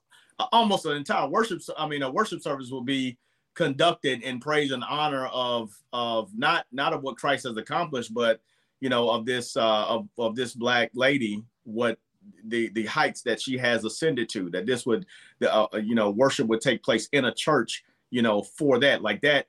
almost an entire worship. I mean, a worship service will be conducted in praise and honor of of not not of what Christ has accomplished, but you know of this uh, of of this black lady, what the the heights that she has ascended to that this would the uh, uh, you know worship would take place in a church you know for that like that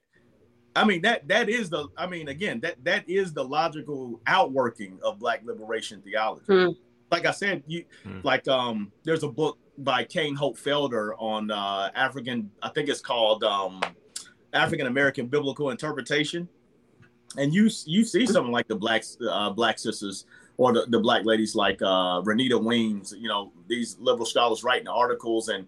i mean that that is the i mean again that that is the logical outworking of black liberation theology mm. like i said you mm. like um there's a book by Cain Hope Felder on uh african i think it's called um african american biblical interpretation and you you see something like the black uh, black sisters or the, the black ladies like uh, Renita Weems, you know, these liberal scholars writing articles and,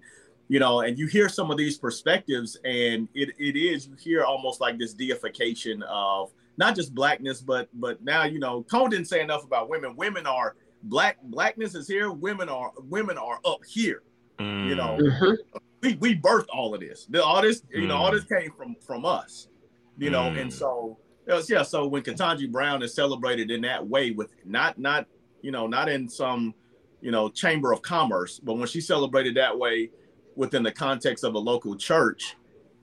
you know, and you hear some of these perspectives and it, it is, you hear almost like this deification of not just blackness, but, but now, you know, Cone didn't say enough about women. Women are black, blackness is here. Women are, women are up here, mm. you know, mm-hmm. we, we birthed all of this. All this, you know, all mm. this came from, from us, you know, mm. and so, was, yeah. So when Ketanji Brown is celebrated in that way, with not not you know not in some you know chamber of commerce, but when she's celebrated that way within the context of a local church,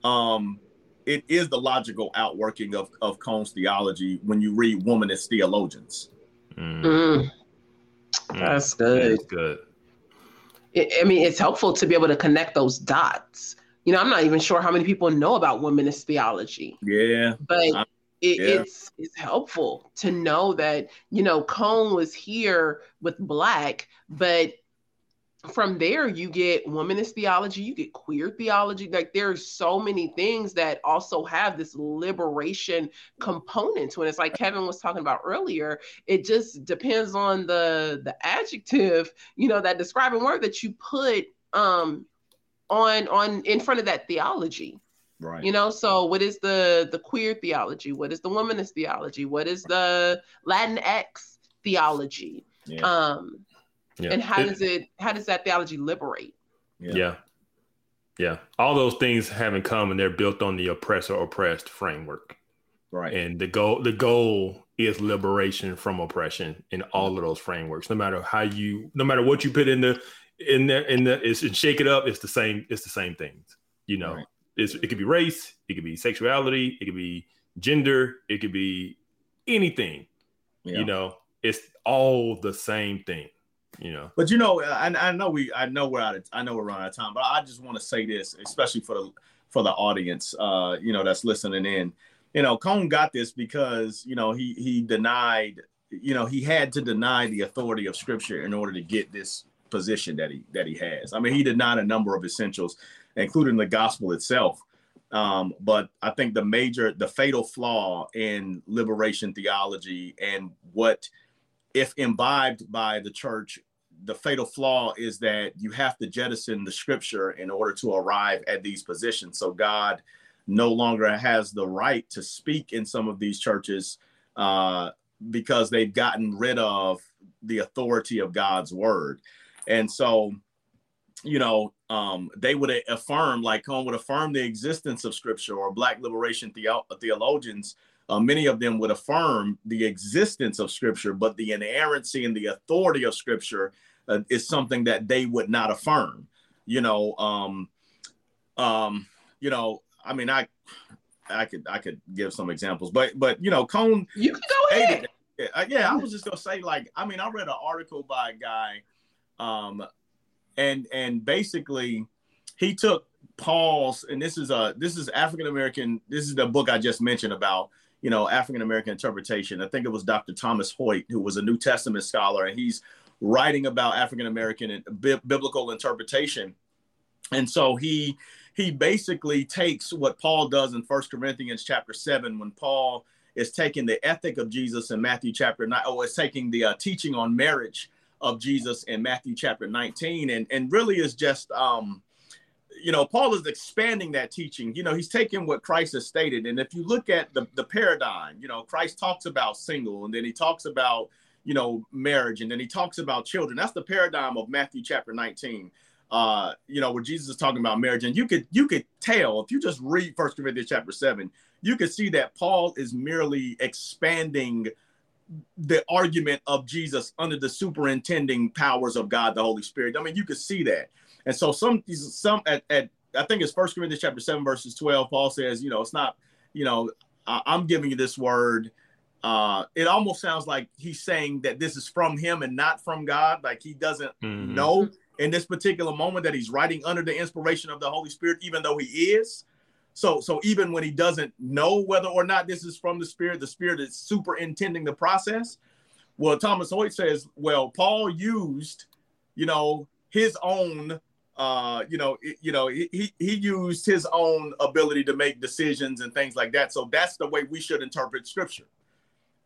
um, it is the logical outworking of of Cone's theology when you read womanist theologians. Mm. Mm. That's good. That's good. I mean, it's helpful to be able to connect those dots. You know, I'm not even sure how many people know about womanist theology. Yeah, but it, yeah. it's it's helpful to know that you know Cone was here with black, but from there you get womanist theology, you get queer theology. Like there's so many things that also have this liberation component to it. It's like Kevin was talking about earlier. It just depends on the the adjective, you know, that describing word that you put um on on in front of that theology Right. You know, so what is the the queer theology? What is the womanist theology? What is the Latinx theology? Yeah. Um yeah. and how it, does it how does that theology liberate? Yeah. yeah. Yeah. All those things haven't come and they're built on the oppressor oppressed framework. Right. And the goal the goal is liberation from oppression in all of those frameworks. No matter how you no matter what you put in the in there in the it's and shake it up, it's the same, it's the same things. You know, right. It's, it could be race, it could be sexuality, it could be gender, it could be anything. Yeah. You know, it's all the same thing you know. But you know, I, I know we, I know we're out of, I know we're running out of time, but I just want to say this, especially for the for the audience, uh, you know, that's listening in. You know, Cone got this because you know he he denied, you know, he had to deny the authority of Scripture in order to get this position that he that he has. I mean, he denied a number of essentials, including the gospel itself. Um, but I think the major, the fatal flaw in liberation theology and what, if imbibed by the church, the fatal flaw is that you have to jettison the scripture in order to arrive at these positions. So God no longer has the right to speak in some of these churches uh, because they've gotten rid of the authority of God's word. And so, you know, um, they would affirm, like Cone would affirm the existence of scripture or Black liberation theo- theologians. Uh, many of them would affirm the existence of scripture, but the inerrancy and the authority of scripture uh, is something that they would not affirm. You know, um, um, you know, I mean, I, I could, I could give some examples, but, but you know, Cone. You can go ahead. Yeah, I was just gonna say, like, I mean, I read an article by a guy, um, and and basically, he took Paul's, and this is a this is African American. This is the book I just mentioned about you know African American interpretation. I think it was Dr. Thomas Hoyt, who was a New Testament scholar, and he's writing about African American and bi- biblical interpretation. And so he he basically takes what Paul does in First Corinthians chapter 7 when Paul is taking the ethic of Jesus in Matthew chapter 9 oh is taking the uh, teaching on marriage of Jesus in Matthew chapter 19 and and really is just um you know Paul is expanding that teaching you know he's taking what Christ has stated and if you look at the the paradigm you know Christ talks about single and then he talks about you know, marriage. And then he talks about children. That's the paradigm of Matthew chapter 19. Uh, you know, where Jesus is talking about marriage. And you could you could tell if you just read First Corinthians chapter 7, you could see that Paul is merely expanding the argument of Jesus under the superintending powers of God, the Holy Spirit. I mean, you could see that. And so some some at, at I think it's First Corinthians chapter 7, verses 12, Paul says, you know, it's not, you know, I'm giving you this word uh, it almost sounds like he's saying that this is from him and not from God. Like he doesn't mm-hmm. know in this particular moment that he's writing under the inspiration of the Holy Spirit, even though he is. So, so even when he doesn't know whether or not this is from the Spirit, the Spirit is superintending the process. Well, Thomas Hoyt says, well, Paul used, you know, his own uh, you know, it, you know, he he used his own ability to make decisions and things like that. So that's the way we should interpret scripture.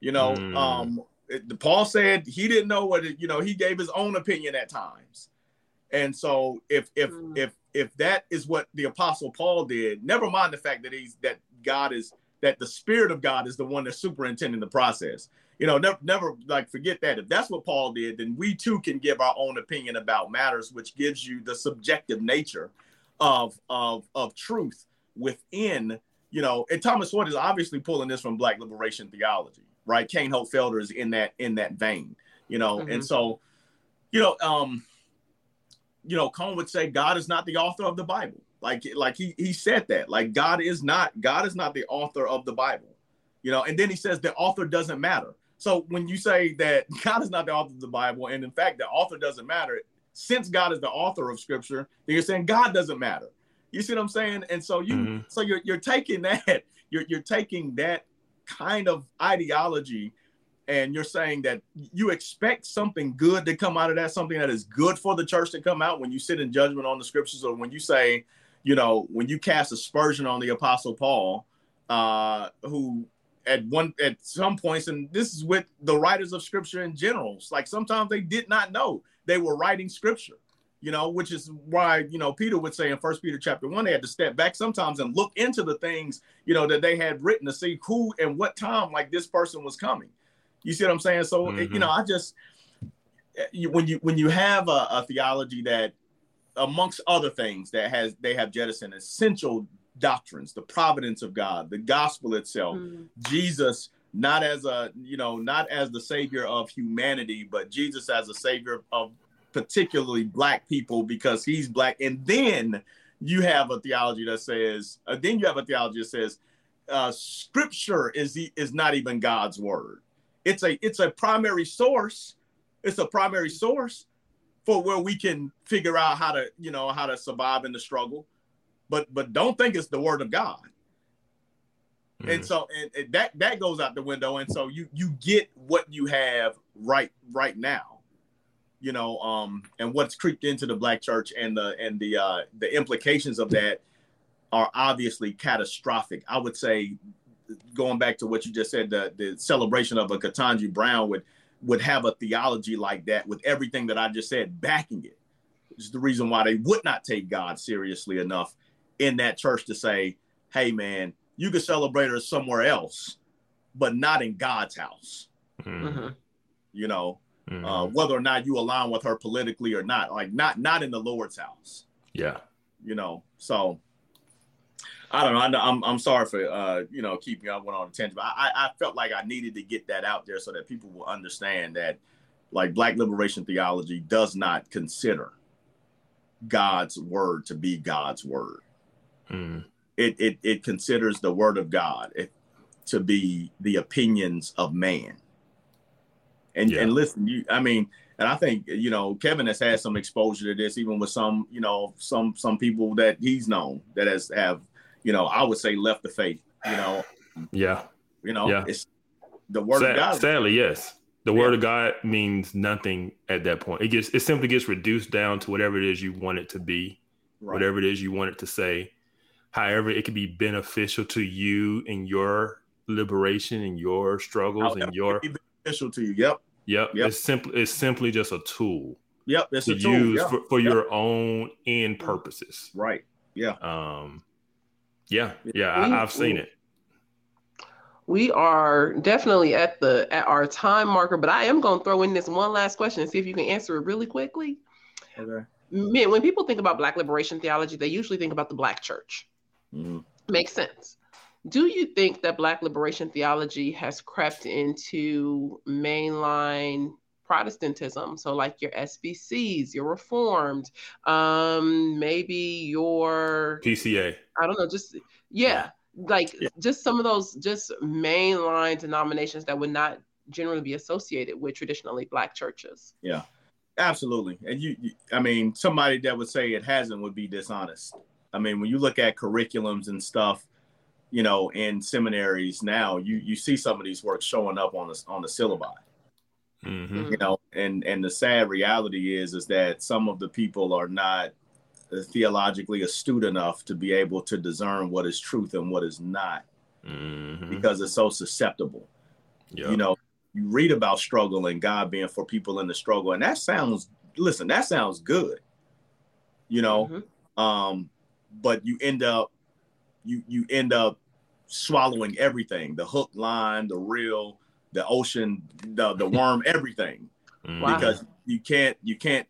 You know, mm. um, it, Paul said he didn't know what it, you know. He gave his own opinion at times, and so if if mm. if if that is what the apostle Paul did, never mind the fact that he's that God is that the spirit of God is the one that's superintending the process. You know, never never like forget that. If that's what Paul did, then we too can give our own opinion about matters, which gives you the subjective nature of of of truth within. You know, and Thomas Hoyt is obviously pulling this from Black liberation theology right? Cain Hope Felder is in that in that vein, you know, mm-hmm. and so, you know, um, you know, Cone would say God is not the author of the Bible. Like, like he he said that. Like God is not God is not the author of the Bible. You know, and then he says the author doesn't matter. So when you say that God is not the author of the Bible, and in fact the author doesn't matter, since God is the author of Scripture, then you're saying God doesn't matter. You see what I'm saying? And so you mm-hmm. so you're you're taking that you're you're taking that kind of ideology and you're saying that you expect something good to come out of that, something that is good for the church to come out when you sit in judgment on the scriptures, or when you say, you know, when you cast aspersion on the apostle Paul, uh, who at one at some points, and this is with the writers of scripture in general, like sometimes they did not know they were writing scripture. you know, which is why, you know, Peter would say in First Peter chapter one, they had to step back sometimes and look into the things, you know, that they had written to see who and what time like this person was coming. You see what I'm saying? So, mm-hmm. you know, I just you, when you when you have a, a, theology that, amongst other things, that has they have jettisoned essential doctrines, the providence of God, the gospel itself, mm-hmm. Jesus not as a you know not as the savior of humanity, but Jesus as a savior of particularly black people because he's black. And then you have a theology that says, uh, then you have a theology that says, uh, scripture is the, is not even God's word. It's a it's a primary source. It's a primary source for where we can figure out how to you know how to survive in the struggle, but but don't think it's the word of God. Mm. And so and, and that that goes out the window. And so you you get what you have right right now you know, um, and what's creeped into the black church and the and the uh, the implications of that are obviously catastrophic. I would say, going back to what you just said, the the celebration of a Ketanji Brown would would have a theology like that with everything that I just said backing it. Which is the reason why they would not take God seriously enough in that church to say, "Hey, man, you can celebrate her somewhere else, but not in God's house." Mm-hmm. You know, mm-hmm. uh, whether or not you align with her politically or not. Like not not in the Lord's house. Yeah. You know, so I don't know. I know I'm I'm sorry for uh, you know keeping I went on a tangent, but I, I felt like I needed to get that out there so that people will understand that like Black liberation theology does not consider God's word to be God's word. Mm. It, it it considers the word of God to be the opinions of man. And yeah. and listen, you I mean, and I think you know Kevin has had some exposure to this, even with some you know some some people that he's known that has have you know I would say left the faith. You know. Yeah. You know. Yeah. It's the word Sad, of God. Sadly, yes. The yeah. word of God means nothing at that point. It gets it simply gets reduced down to whatever it is you want it to be, right. whatever it is you want it to say. However, it can be beneficial to you in your liberation and your struggles and your beneficial to you. Yep. Yep. yep. It's simply it's simply just a tool. Yep. It's to a tool. use for, for your own end purposes. Right. Yeah. Um. Yeah. Yeah. We, I, have seen we, it. We are definitely at the at our time marker, but I am going to throw in this one last question and see if you can answer it really quickly. Okay. Man, when people think about Black liberation theology, they usually think about the Black church. Mm-hmm. Makes sense. Do you think that Black liberation theology has crept into mainline Protestantism? So, like your SBCs, your Reformed, um, maybe your PCA. I don't know, just yeah, like yeah. just some of those just mainline denominations that would not generally be associated with traditionally Black churches. Yeah, absolutely. And you, you I mean, somebody that would say it hasn't would be dishonest. I mean, when you look at curriculums and stuff you know, in seminaries now, you you see some of these works showing up on the on the syllabi. Mm-hmm. You know, and and the sad reality is is that some of the people are not theologically astute enough to be able to discern what is truth and what is not, mm-hmm. because it's so susceptible. Yep. You know, you read about struggle and God being for people in the struggle, and that sounds listen, that sounds good. You know, mm-hmm. um, but you end up you you end up swallowing everything the hook line the reel the ocean the, the worm everything mm. because you can't you can't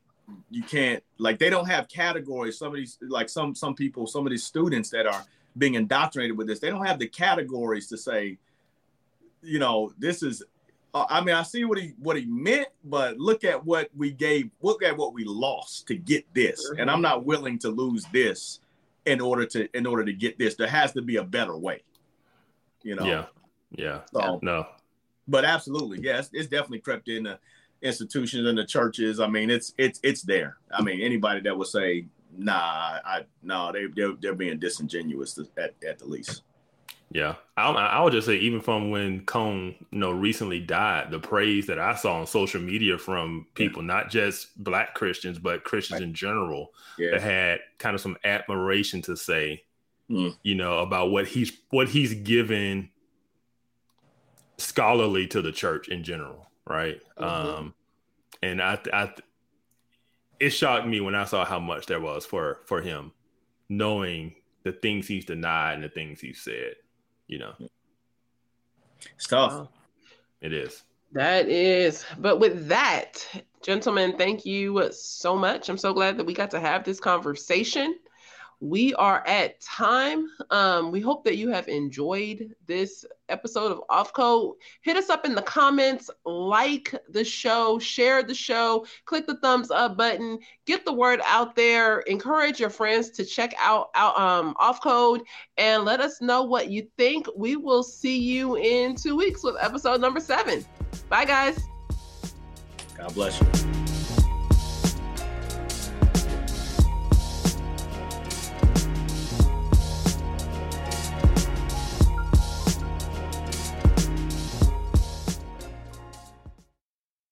you can't like they don't have categories some of these like some some people some of these students that are being indoctrinated with this they don't have the categories to say you know this is uh, i mean i see what he what he meant but look at what we gave look at what we lost to get this and i'm not willing to lose this in order to in order to get this there has to be a better way you know. Yeah. Yeah. So, no. But absolutely, yes, it's, definitely crept in the institutions and the churches. I mean, it's it's it's there. I mean, anybody that would say, "Nah, I no," they they're, they're being disingenuous at at the least. Yeah, I, I would just say even from when Cone, you know, recently died, the praise that I saw on social media from people, yeah. not just Black Christians but Christians right. in general, yeah. that had kind of some admiration to say, mm. you know, about what he's what he's given scholarly to the church in general, right? Mm-hmm. Um, and I, I, it shocked me when I saw how much there was for for him, knowing the things he's denied and the things he's said. You know, it's tough. Wow. It is. That is. But with that, gentlemen, thank you so much. I'm so glad that we got to have this conversation we are at time. Um, we hope that you have enjoyed this episode of Off Code. Hit us up in the comments, like the show, share the show, click the thumbs up button, get the word out there, encourage your friends to check out, out um, Off Code, and let us know what you think. We will see you in two weeks with episode number seven. Bye, guys. God bless you.